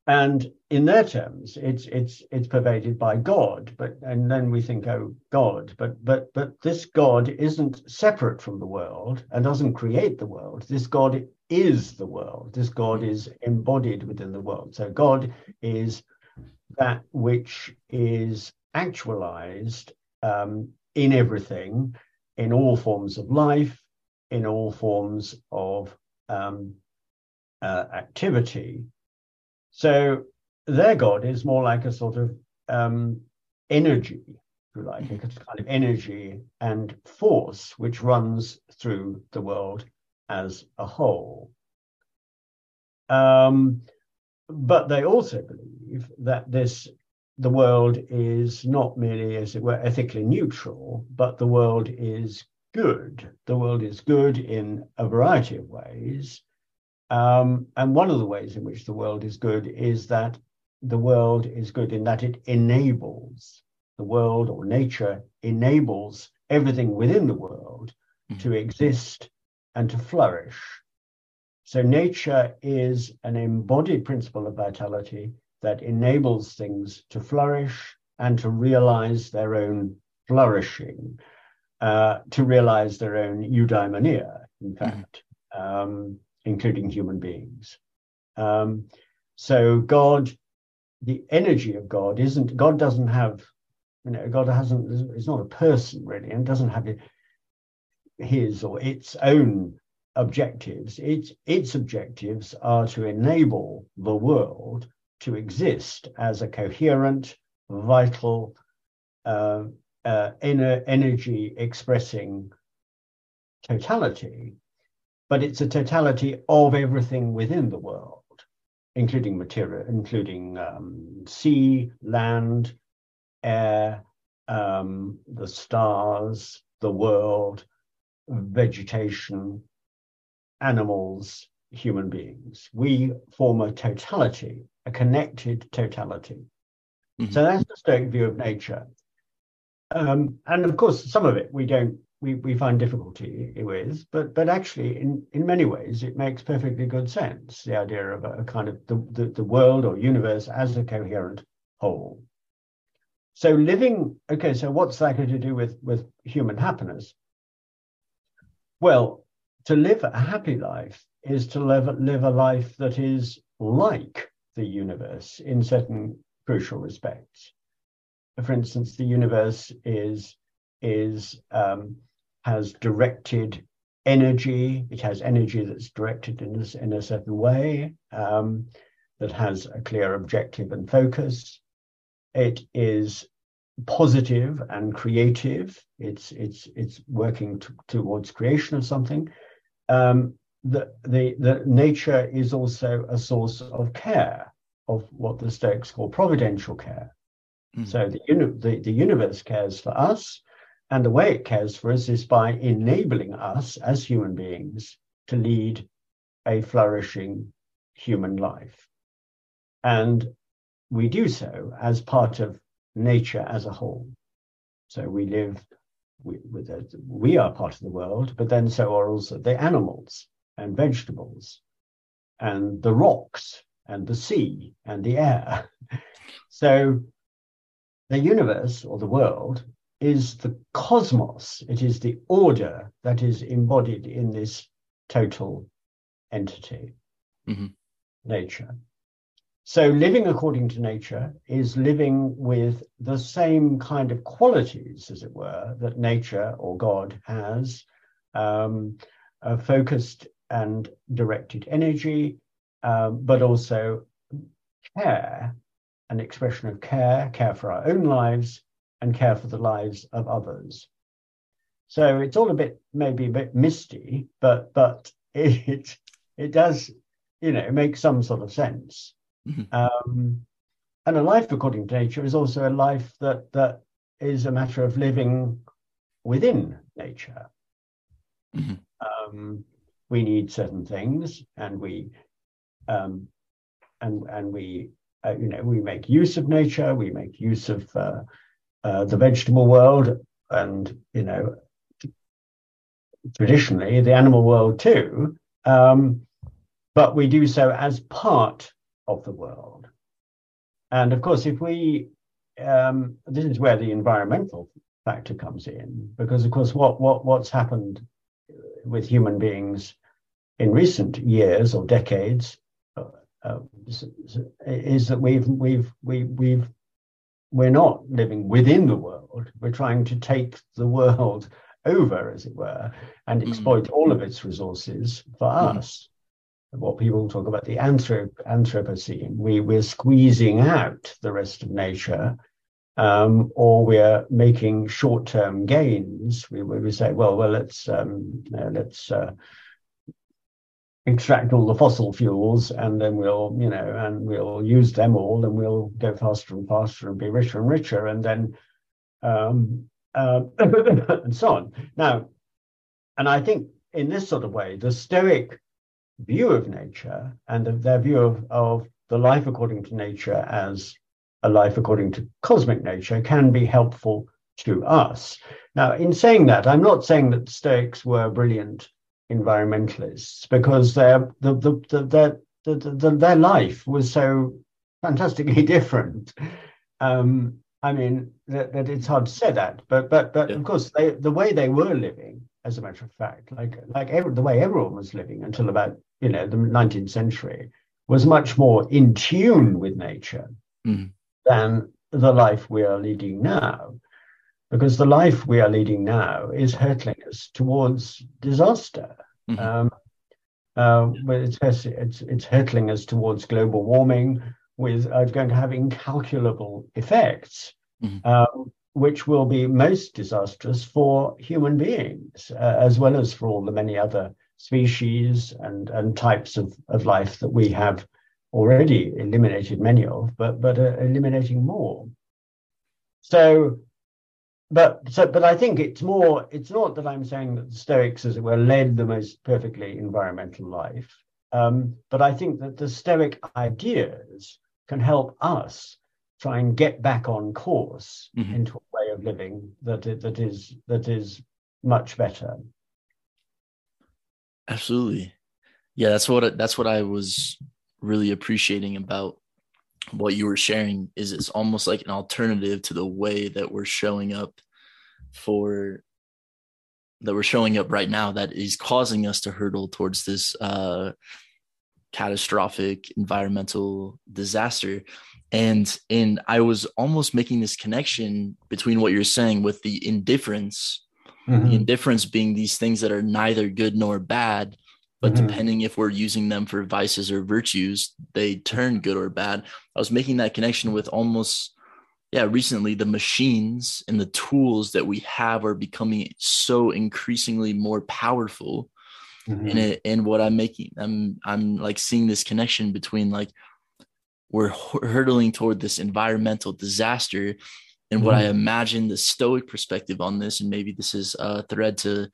and in their terms, it's it's it's pervaded by God. But and then we think, oh, God. But but but this God isn't separate from the world and doesn't create the world. This God is the world. This God is embodied within the world. So God is that which is actualized um, in everything, in all forms of life, in all forms of um, uh, activity. So their God is more like a sort of um, energy. if you like, a kind of energy and force which runs through the world as a whole. Um, but they also believe that this the world is not merely, as it were, ethically neutral, but the world is good. The world is good in a variety of ways. Um, and one of the ways in which the world is good is that the world is good in that it enables the world or nature enables everything within the world mm-hmm. to exist and to flourish. So nature is an embodied principle of vitality that enables things to flourish and to realize their own flourishing, uh, to realize their own eudaimonia, in mm-hmm. fact, mm-hmm. um, including human beings. Um, so God, the energy of God isn't, God doesn't have, you know, God hasn't, is not a person really, and doesn't have his or its own objectives. Its, its objectives are to enable the world to exist as a coherent, vital, uh, uh, inner energy expressing totality, but it's a totality of everything within the world, including material, including um, sea, land, air, um, the stars, the world, vegetation, animals, human beings. We form a totality a connected totality. Mm-hmm. So that's the Stoic view of nature. Um, and of course, some of it we don't we, we find difficulty with, but but actually, in, in many ways, it makes perfectly good sense. The idea of a, a kind of the, the, the world or universe as a coherent whole. So living, okay, so what's that got to do with with human happiness? Well, to live a happy life is to live live a life that is like the universe in certain crucial respects. For instance, the universe is is um, has directed energy. It has energy that's directed in a, in a certain way um, that has a clear objective and focus. It is positive and creative. It's it's it's working to, towards creation of something. Um, the, the, the nature is also a source of care, of what the Stoics call providential care. Mm. So the, the, the universe cares for us, and the way it cares for us is by enabling us as human beings to lead a flourishing human life. And we do so as part of nature as a whole. So we live, we, we are part of the world, but then so are also the animals and vegetables and the rocks and the sea and the air. so the universe or the world is the cosmos, it is the order that is embodied in this total entity, mm-hmm. nature. So, living according to nature is living with the same kind of qualities, as it were, that nature or God has um, focused and directed energy, um, but also care, an expression of care, care for our own lives and care for the lives of others. So it's all a bit maybe a bit misty, but but it it does you know make some sort of sense. Mm-hmm. Um, and a life according to nature is also a life that that is a matter of living within nature. Mm-hmm. Um, we need certain things, and we um, and and we uh, you know we make use of nature, we make use of uh, uh, the vegetable world, and you know traditionally the animal world too. Um, but we do so as part of the world. And of course, if we, um, this is where the environmental factor comes in, because of course, what what what's happened with human beings in recent years or decades uh, uh, is that we've we've we, we've we're not living within the world. We're trying to take the world over, as it were, and mm-hmm. exploit mm. all of its resources for mm. us. What people talk about the anthrop- Anthropocene, we we're squeezing out the rest of nature um, or we're making short-term gains, we, we say, well, well, let's um, uh, let's uh, extract all the fossil fuels, and then we'll, you know, and we'll use them all, and we'll go faster and faster and be richer and richer, and then um, uh, and so on. Now, and I think in this sort of way, the Stoic view of nature and their view of, of the life according to nature as a life according to cosmic nature can be helpful to us. Now, in saying that, I'm not saying that Stoics were brilliant environmentalists because their the, the, the, their, the, the, their life was so fantastically different. Um, I mean, that, that, it's hard to say that, but but but yeah. of course, they, the way they were living, as a matter of fact, like like every, the way everyone was living until about you know the 19th century, was much more in tune with nature. Mm than the life we are leading now. Because the life we are leading now is hurtling us towards disaster. Mm-hmm. Um, uh, it's, it's, it's hurtling us towards global warming, with uh, going to have incalculable effects, mm-hmm. um, which will be most disastrous for human beings, uh, as well as for all the many other species and, and types of, of life that we have already eliminated many of, but but uh, eliminating more. So, but so but I think it's more. It's not that I'm saying that the Stoics, as it were, led the most perfectly environmental life, um, but I think that the Stoic ideas can help us try and get back on course mm-hmm. into a way of living that that is that is much better. Absolutely, yeah. That's what that's what I was really appreciating about what you were sharing is it's almost like an alternative to the way that we're showing up for that we're showing up right now that is causing us to hurdle towards this uh, catastrophic environmental disaster and and i was almost making this connection between what you're saying with the indifferents mm-hmm. the indifferents being these things that are neither good nor bad but mm-hmm. depending if we're using them for vices or virtues they turn good or bad i was making that connection with almost yeah recently the machines and the tools that we have are becoming so increasingly more powerful mm-hmm. and it and what i'm making i'm i'm like seeing this connection between like we're hurtling toward this environmental disaster and what mm-hmm. i imagine the stoic perspective on this and maybe this is a thread to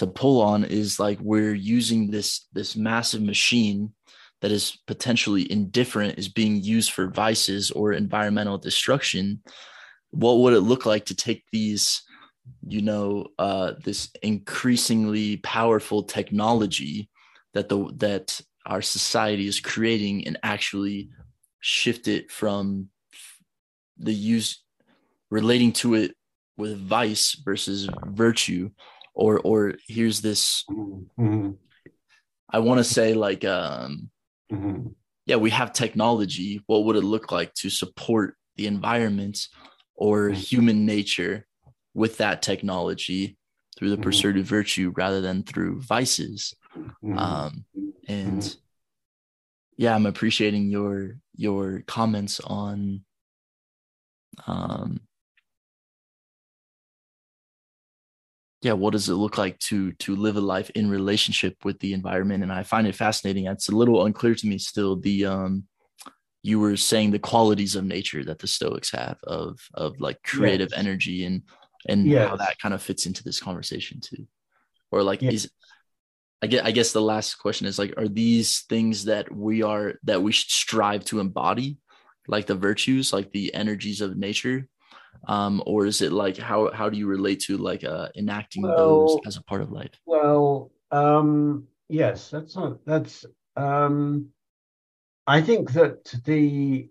to pull on is like we're using this this massive machine that is potentially indifferent is being used for vices or environmental destruction. What would it look like to take these you know uh, this increasingly powerful technology that the that our society is creating and actually shift it from the use relating to it with vice versus virtue or or here's this mm-hmm. i want to say like um mm-hmm. yeah we have technology what would it look like to support the environment or mm-hmm. human nature with that technology through the mm-hmm. pursuit of virtue rather than through vices mm-hmm. um and mm-hmm. yeah i'm appreciating your your comments on um yeah what does it look like to to live a life in relationship with the environment and i find it fascinating it's a little unclear to me still the um you were saying the qualities of nature that the stoics have of of like creative yes. energy and and yes. how that kind of fits into this conversation too or like yes. is I guess, I guess the last question is like are these things that we are that we should strive to embody like the virtues like the energies of nature um, or is it like how how do you relate to like uh, enacting well, those as a part of life? Well, um, yes, that's not that's. Um, I think that the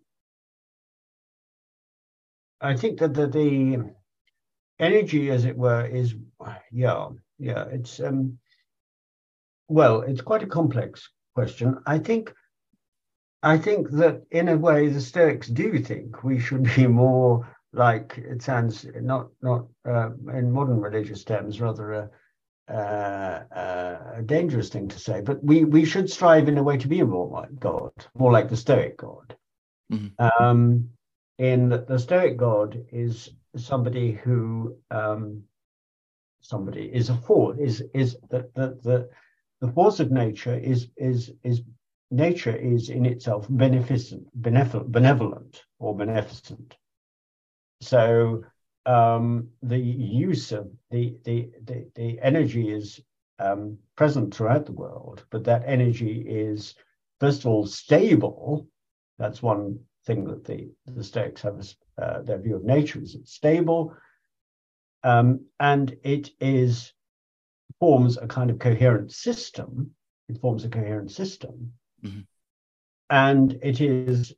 I think that the, the energy, as it were, is yeah, yeah. It's um, well, it's quite a complex question. I think I think that in a way the Stoics do think we should be more like it sounds not not uh, in modern religious terms rather a, uh, a, dangerous thing to say, but we we should strive in a way to be more like God, more like the Stoic God. Mm-hmm. Um, in that the Stoic God is somebody who um, somebody is a force is is that the, the the force of nature is is is nature is in itself beneficent benevolent, benevolent or beneficent so um, the use of the the the, the energy is um, present throughout the world but that energy is first of all stable that's one thing that the the Stoics have uh, their view of nature is it's stable um, and it is forms a kind of coherent system. It forms a coherent system, mm-hmm. and it is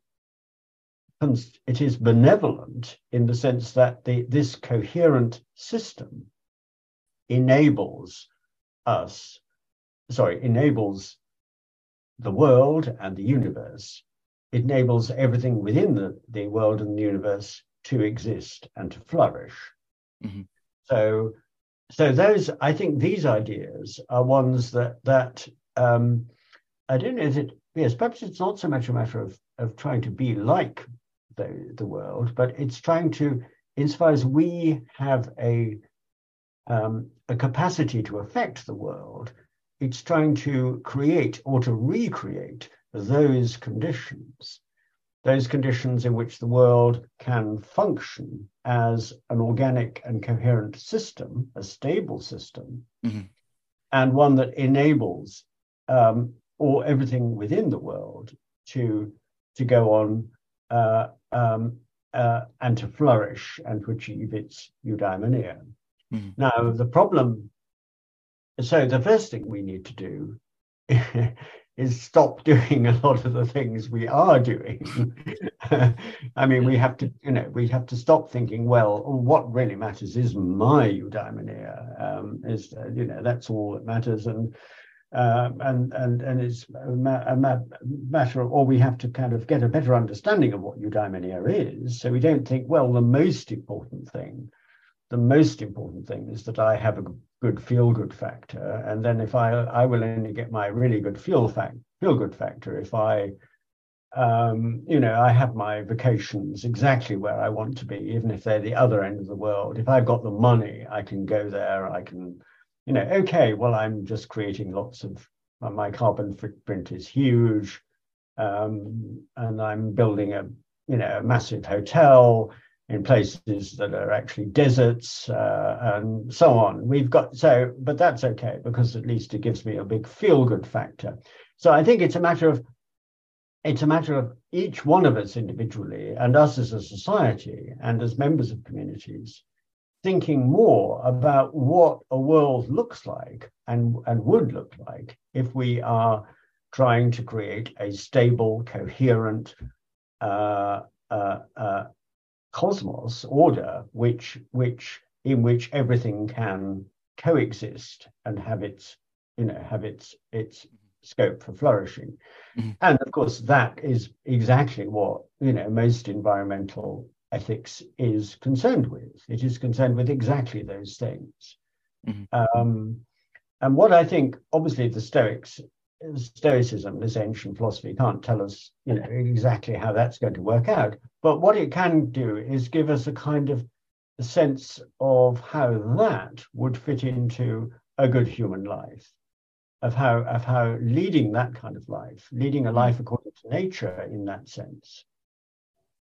it is benevolent in the sense that the, this coherent system enables us, sorry, enables the world and the universe. It enables everything within the, the world and the universe to exist and to flourish. Mm-hmm. So, so those I think these ideas are ones that that um, I don't know if it yes perhaps it's not so much a matter of of trying to be like the the world, but it's trying to insofar as we have a um, a capacity to affect the world, it's trying to create or to recreate those conditions those conditions in which the world can function as an organic and coherent system, a stable system, mm-hmm. and one that enables um, or everything within the world to to go on uh, um, uh, and to flourish and to achieve its eudaimonia. Mm-hmm. Now, the problem. So, the first thing we need to do is stop doing a lot of the things we are doing. I mean, we have to, you know, we have to stop thinking, well, what really matters is my eudaimonia. Um, is uh, you know that's all that matters, and um, and and and it's a, ma- a ma- matter of, or we have to kind of get a better understanding of what eudaimonia is. So we don't think, well, the most important thing, the most important thing is that I have a good feel good factor. And then if I I will only get my really good feel fact feel good factor if I um, you know, I have my vacations exactly where I want to be, even if they're the other end of the world. If I've got the money, I can go there. I can, you know, okay, well, I'm just creating lots of my carbon footprint is huge, um, and I'm building a, you know, a massive hotel in places that are actually deserts uh, and so on. We've got so, but that's okay because at least it gives me a big feel good factor. So I think it's a matter of it's a matter of each one of us individually and us as a society and as members of communities thinking more about what a world looks like and, and would look like if we are trying to create a stable, coherent, uh, uh, uh, cosmos order which which in which everything can coexist and have its you know have its its scope for flourishing mm-hmm. and of course that is exactly what you know most environmental ethics is concerned with it is concerned with exactly those things mm-hmm. um, and what i think obviously the stoics Stoicism, this ancient philosophy, can't tell us, you know, exactly how that's going to work out. But what it can do is give us a kind of a sense of how that would fit into a good human life, of how of how leading that kind of life, leading a life according to nature in that sense,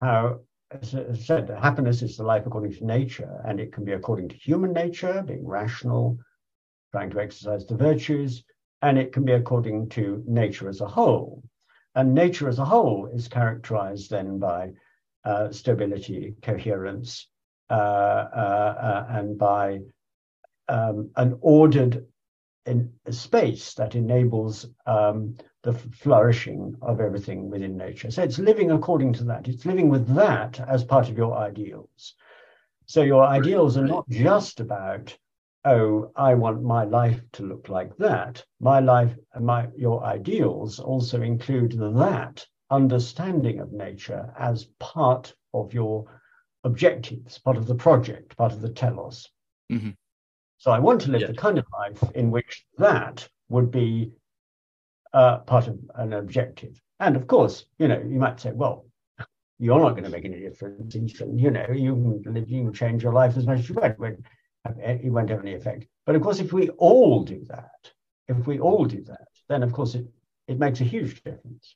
how as I said, happiness is the life according to nature, and it can be according to human nature, being rational, trying to exercise the virtues, and it can be according to nature as a whole. And nature as a whole is characterized then by uh, stability, coherence, uh, uh, uh and by um, an ordered in a space that enables um, the flourishing of everything within nature. So it's living according to that. It's living with that as part of your ideals. So your ideals are not just about oh, I want my life to look like that. My life, my your ideals also include that understanding of nature as part of your objectives, part of the project, part of the telos. Mm-hmm. So I want to live yeah. the kind of life in which that would be uh, part of an objective. And of course, you know, you might say, well, you're not going to make any difference. You know, you can, you can change your life as much as you want. It won't have any effect. But of course, if we all do that, if we all do that, then of course it, it makes a huge difference.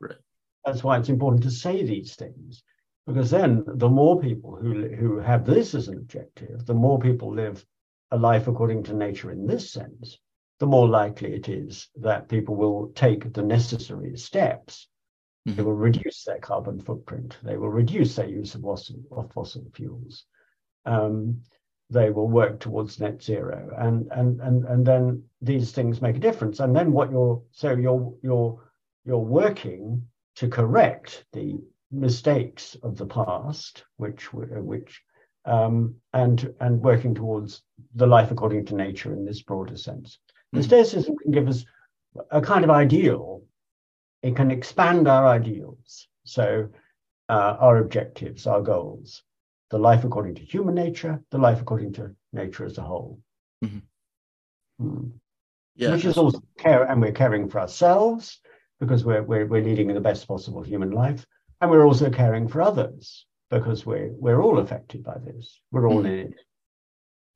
Right. That's why it's important to say these things, because then the more people who who have this as an objective, the more people live a life according to nature in this sense, the more likely it is that people will take the necessary steps. Mm-hmm. They will reduce their carbon footprint. They will reduce their use of fossil, of fossil fuels. Um, they will work towards net zero, and and and and then these things make a difference. And then what you're so you're you're you're working to correct the mistakes of the past, which which um, and and working towards the life according to nature in this broader sense. The mm-hmm. Stoicism can give us a kind of ideal. It can expand our ideals, so uh, our objectives, our goals, the life according to human nature, the life according to nature as a whole. Mm-hmm. Mm. Yeah, which is also care, and we're caring for ourselves because we're, we're we're leading the best possible human life, and we're also caring for others because we're we're all affected by this. We're all mm. in it.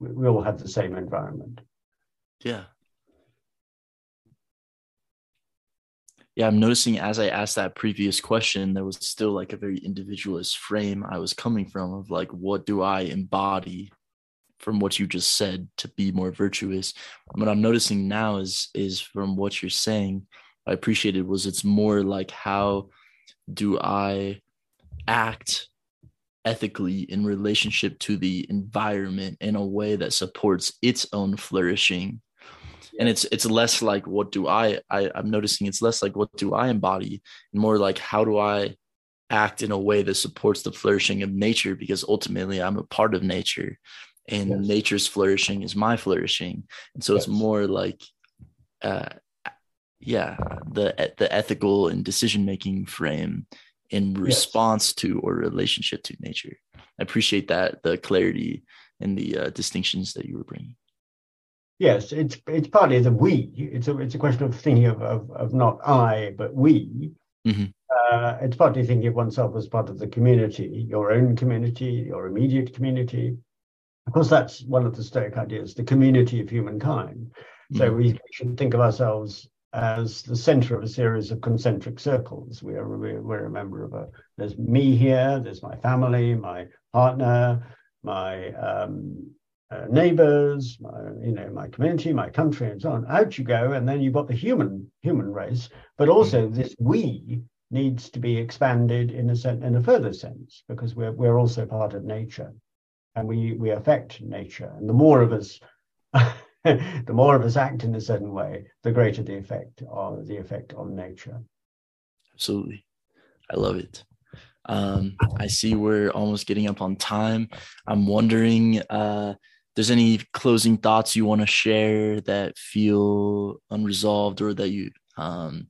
We, we all have the same environment. Yeah. Yeah, I'm noticing as I asked that previous question, there was still like a very individualist frame I was coming from of like, what do I embody from what you just said to be more virtuous? What I'm noticing now is is from what you're saying, I appreciated was it's more like how do I act ethically in relationship to the environment in a way that supports its own flourishing and it's it's less like what do I, I i'm noticing it's less like what do i embody and more like how do i act in a way that supports the flourishing of nature because ultimately i'm a part of nature and yes. nature's flourishing is my flourishing and so yes. it's more like uh yeah the the ethical and decision making frame in response yes. to or relationship to nature. I appreciate that the clarity and the uh, distinctions that you were bringing. Yes, it's it's partly the we. It's a it's a question of thinking of of, of not I but we. Mm-hmm. Uh, it's partly thinking of oneself as part of the community, your own community, your immediate community. Of course, that's one of the Stoic ideas, the community of humankind. Mm-hmm. So we should think of ourselves as the center of a series of concentric circles. We are we're a member of a. There's me here. There's my family, my partner, my um, uh, neighbors, my, you know, my community, my country, and so on. Out you go, and then you've got the human human race, but also mm-hmm. this we needs to be expanded in a sen- in a further sense because we're we're also part of nature, and we we affect nature, and the more of us. the more of us act in a certain way, the greater the effect on the effect on nature. Absolutely, I love it. Um, I see we're almost getting up on time. I'm wondering, uh, there's any closing thoughts you want to share that feel unresolved, or that you, um,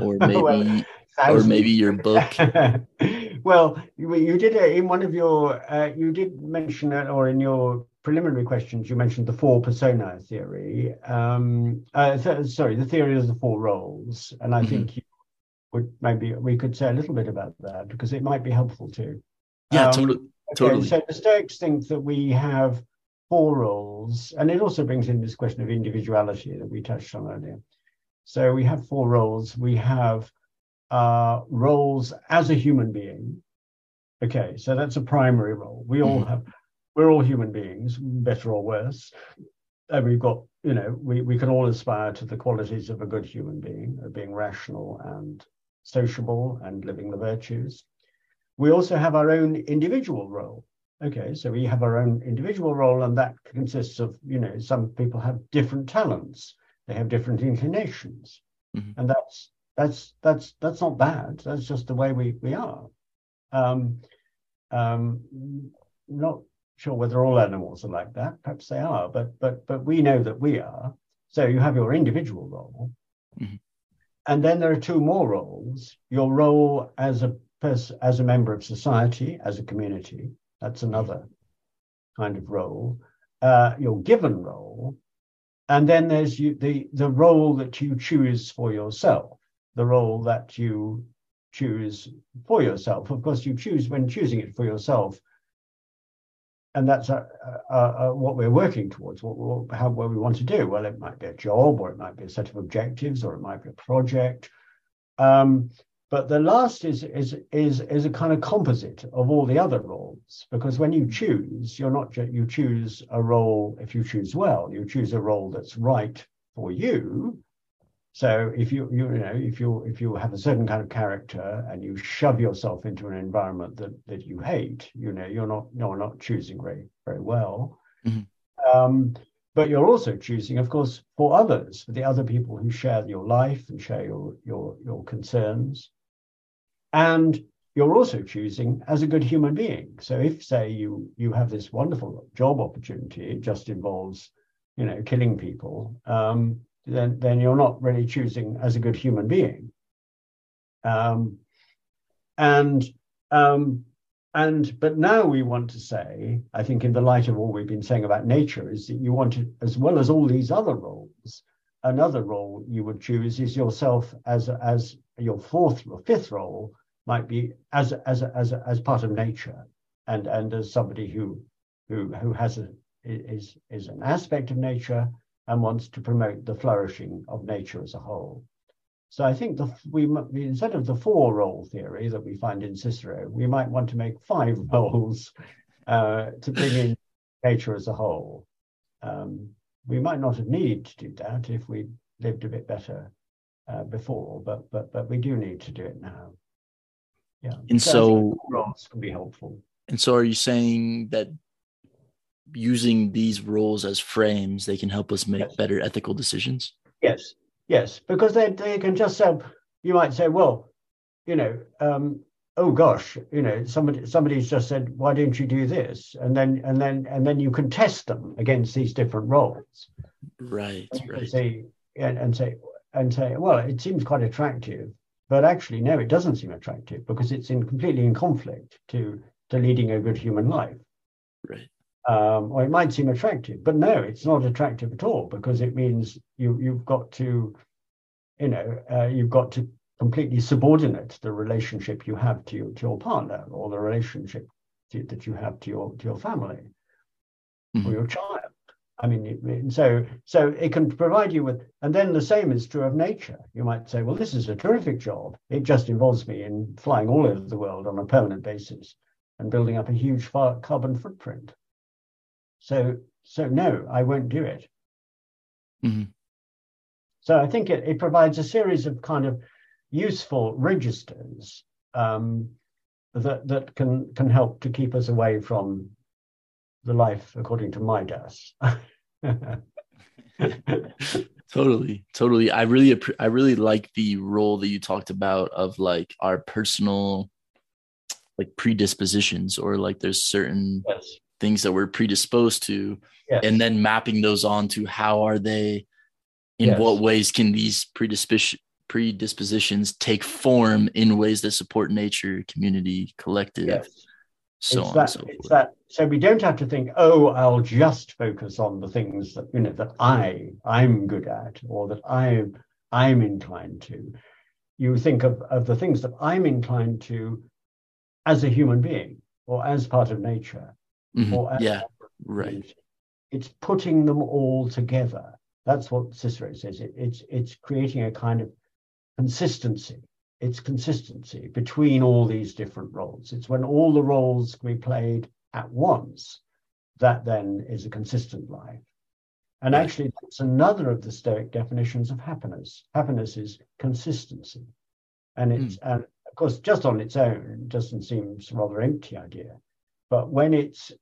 or maybe, well, or maybe your book. well, you, you did it in one of your, uh, you did mention it, or in your preliminary questions, you mentioned the four persona theory. Um, uh, th- sorry, the theory of the four roles, and I mm-hmm. think you would maybe we could say a little bit about that because it might be helpful too. Yeah, um, totally. Okay, totally. So the Stoics think that we have four roles, and it also brings in this question of individuality that we touched on earlier. So we have four roles. We have uh, roles as a human being. Okay, so that's a primary role. We all mm-hmm. have we're all human beings, better or worse. And we've got, you know, we, we can all aspire to the qualities of a good human being, of being rational and sociable and living the virtues. We also have our own individual role. Okay, so we have our own individual role, and that consists of, you know, some people have different talents, they have different inclinations, mm-hmm. and that's that's that's that's not bad. That's just the way we we are. Um, um, not sure whether all animals are like that. Perhaps they are, but but but we know that we are. So you have your individual role, mm-hmm. and then there are two more roles: your role as a person, as a member of society, as a community. That's another kind of role. Uh, your given role, and then there's you, the the role that you choose for yourself, the role that you choose for yourself. Of course, you choose when choosing it for yourself, and that's what we're working towards. What, what, how, what we want to do. Well, it might be a job, or it might be a set of objectives, or it might be a project. Um, but the last is is is is a kind of composite of all the other roles because when you choose, you're not you choose a role. If you choose well, you choose a role that's right for you. So if you you, you know if you if you have a certain kind of character and you shove yourself into an environment that that you hate, you know you're not you're not choosing very very well. Mm-hmm. Um, but you're also choosing, of course, for others, for the other people who share your life and share your your your concerns. And you're also choosing as a good human being. So if, say, you you have this wonderful job opportunity, it just involves, you know, killing people, um, then then you're not really choosing as a good human being. Um, and um, and but now we want to say, I think, in the light of all we've been saying about nature, is that you want to, as well as all these other roles, another role you would choose is yourself as as your fourth or fifth role might be as as as as part of nature and and as somebody who who who has a is is an aspect of nature and wants to promote the flourishing of nature as a whole. So I think the we instead of the four role theory that we find in Cicero, we might want to make five roles uh, to bring in nature as a whole. Um, we might not have needed to do that if we lived a bit better uh, before, but but but we do need to do it now. Yeah. And so, roles can be helpful. And so are you saying that using these roles as frames, they can help us make yes. better ethical decisions? Yes. Yes. Because they, they can just say, you might say, well, you know, um, oh gosh, you know, somebody somebody's just said, why don't you do this? And then and then and then you can test them against these different roles. Right. And right. Say, and, and say and say, well, it seems quite attractive but actually, no, it doesn't seem attractive because it's in completely in conflict to to leading a good human life. Right. Um, or it might seem attractive, but no, it's not attractive at all because it means you you've got to, you know, uh, you've got to completely subordinate the relationship you have to your, to your partner or the relationship to, that you have to your to your family mm-hmm. or your child. I mean, so so it can provide you with, and then the same is true of nature. You might say, well, this is a terrific job. It just involves me in flying all over the world on a permanent basis and building up a huge carbon footprint. So so no, I won't do it. Mm-hmm. So I think it, it provides a series of kind of useful registers um, that that can can help to keep us away from the life according to Midas. totally totally i really i really like the role that you talked about of like our personal like predispositions or like there's certain yes. Things that we're predisposed to yes. and then mapping those on to how are they in yes. what ways can these predispositions predispositions take form in ways that support nature community collective so it's that, so it's that so we don't have to think oh i'll just focus on the things that you know that i i'm good at or that i i'm inclined to you think of, of the things that i'm inclined to as a human being or as part of nature mm-hmm. or yeah right it's putting them all together that's what cicero says it, it's it's creating a kind of consistency it's consistency between all these different roles. It's when all the roles can be played at once that then is a consistent life. And actually, that's another of the Stoic definitions of happiness. Happiness is consistency. And it's, mm. and of course, just on its own, it doesn't seem a rather empty idea. But when it's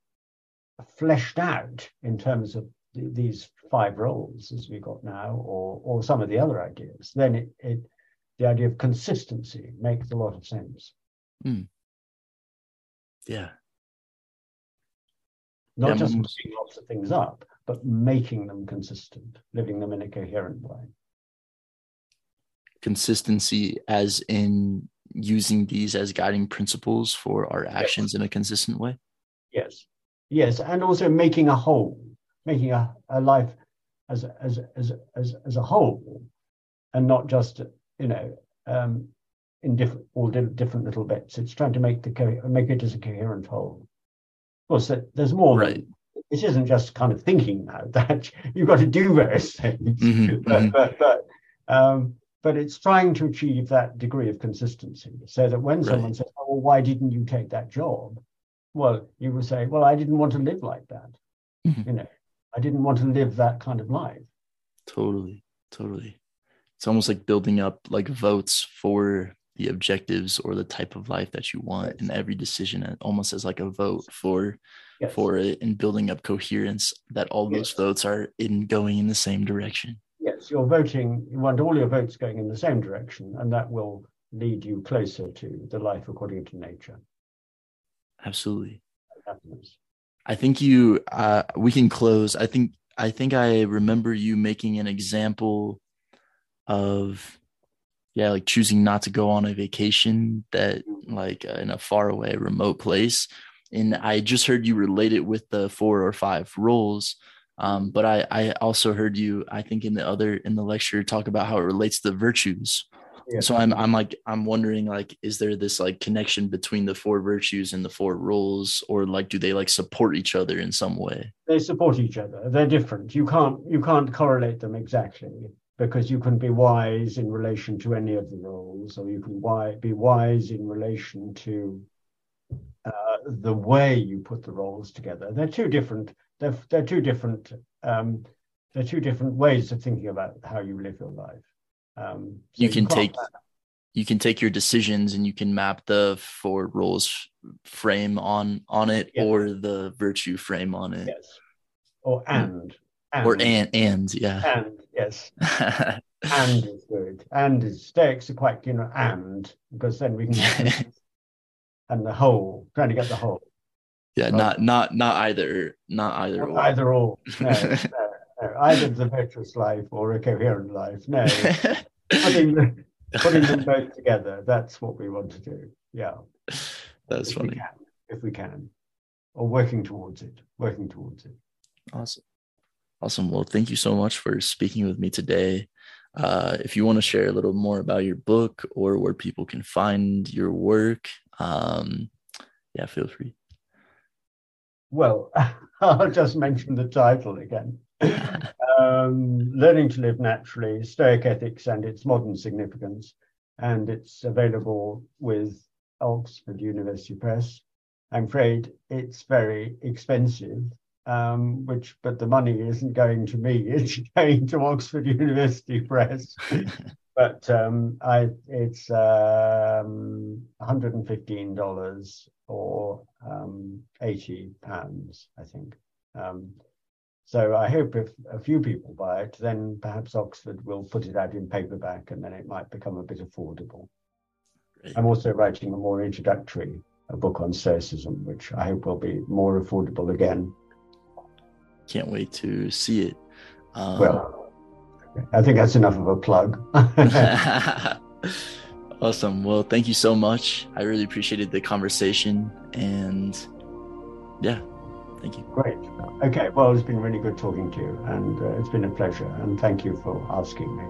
fleshed out in terms of th- these five roles as we got now, or, or some of the other ideas, then it, it the idea of consistency makes a lot of sense. Mm. Yeah. Not yeah, just putting lots of things up, but making them consistent, living them in a coherent way. Consistency, as in using these as guiding principles for our actions yes. in a consistent way? Yes. Yes. And also making a whole, making a, a life as, as, as, as, as a whole and not just you know, um, in different all different little bits. It's trying to make the make it as a coherent whole. Of course, there's more. Right. Than, it isn't just kind of thinking now that you've got to do various things, mm-hmm, but, mm-hmm. but, but um, but it's trying to achieve that degree of consistency so that when right. someone says, "Oh, well, why didn't you take that job?" Well, you will say, "Well, I didn't want to live like that. Mm-hmm. You know, I didn't want to live that kind of life." Totally, totally. It's almost like building up like votes for the objectives or the type of life that you want in every decision, almost as like a vote for yes. for it, and building up coherence that all those yes. votes are in going in the same direction yes, you're voting, you want all your votes going in the same direction, and that will lead you closer to the life according to nature. Absolutely. I think you uh, we can close. I think I think I remember you making an example of yeah, like choosing not to go on a vacation that like uh, in a far away remote place. And I just heard you relate it with the four or five roles um, but I, I also heard you, I think in the other in the lecture talk about how it relates to the virtues. Yeah. So I'm I'm like I'm wondering like is there this like connection between the four virtues and the four rules or like do they like support each other in some way? They support each other. They're different. You can't you can't correlate them exactly because you can be wise in relation to any of the rules or you can be wise in relation to uh, the way you put the roles together. They're two different they're, they're two different um, they're two different ways of thinking about how you live your life. Um, so you can you take you can take your decisions and you can map the four roles frame on on it yes. or the virtue frame on it. Yes. Or and. and. Or and and yeah. And yes. and is good. And is stakes are quite you know and because then we can and the whole trying to get the whole yeah not not not either not either not either or no, no, no. Either the virtuous life or a coherent life. No putting, them, putting them both together. That's what we want to do. Yeah. That's if funny. we can, if we can. Or working towards it working towards it. Awesome. Awesome. Well thank you so much for speaking with me today. Uh, if you want to share a little more about your book or where people can find your work um, yeah feel free. Well, I'll just mention the title again. Um, Learning to Live Naturally, Stoic Ethics and its Modern Significance. And it's available with Oxford University Press. I'm afraid it's very expensive, um, which but the money isn't going to me; it's going to Oxford University Press. but um, I, it's um, $115 or um, 80 pounds, I think. So I hope if a few people buy it, then perhaps Oxford will put it out in paperback and then it might become a bit affordable. Great. I'm also writing a more introductory a book on Stoicism, which I hope will be more affordable again. Can't wait to see it. Um, well, I think that's enough of a plug. Awesome. Well, thank you so much. I really appreciated the conversation. And yeah, thank you. Great. Okay. Well, it's been really good talking to you. And uh, it's been a pleasure. And thank you for asking me.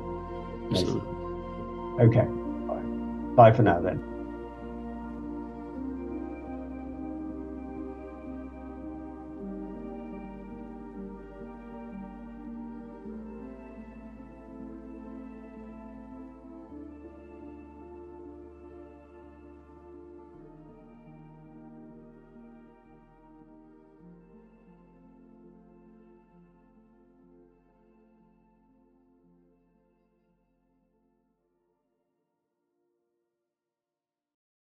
Absolutely. Okay. Bye. Bye for now then.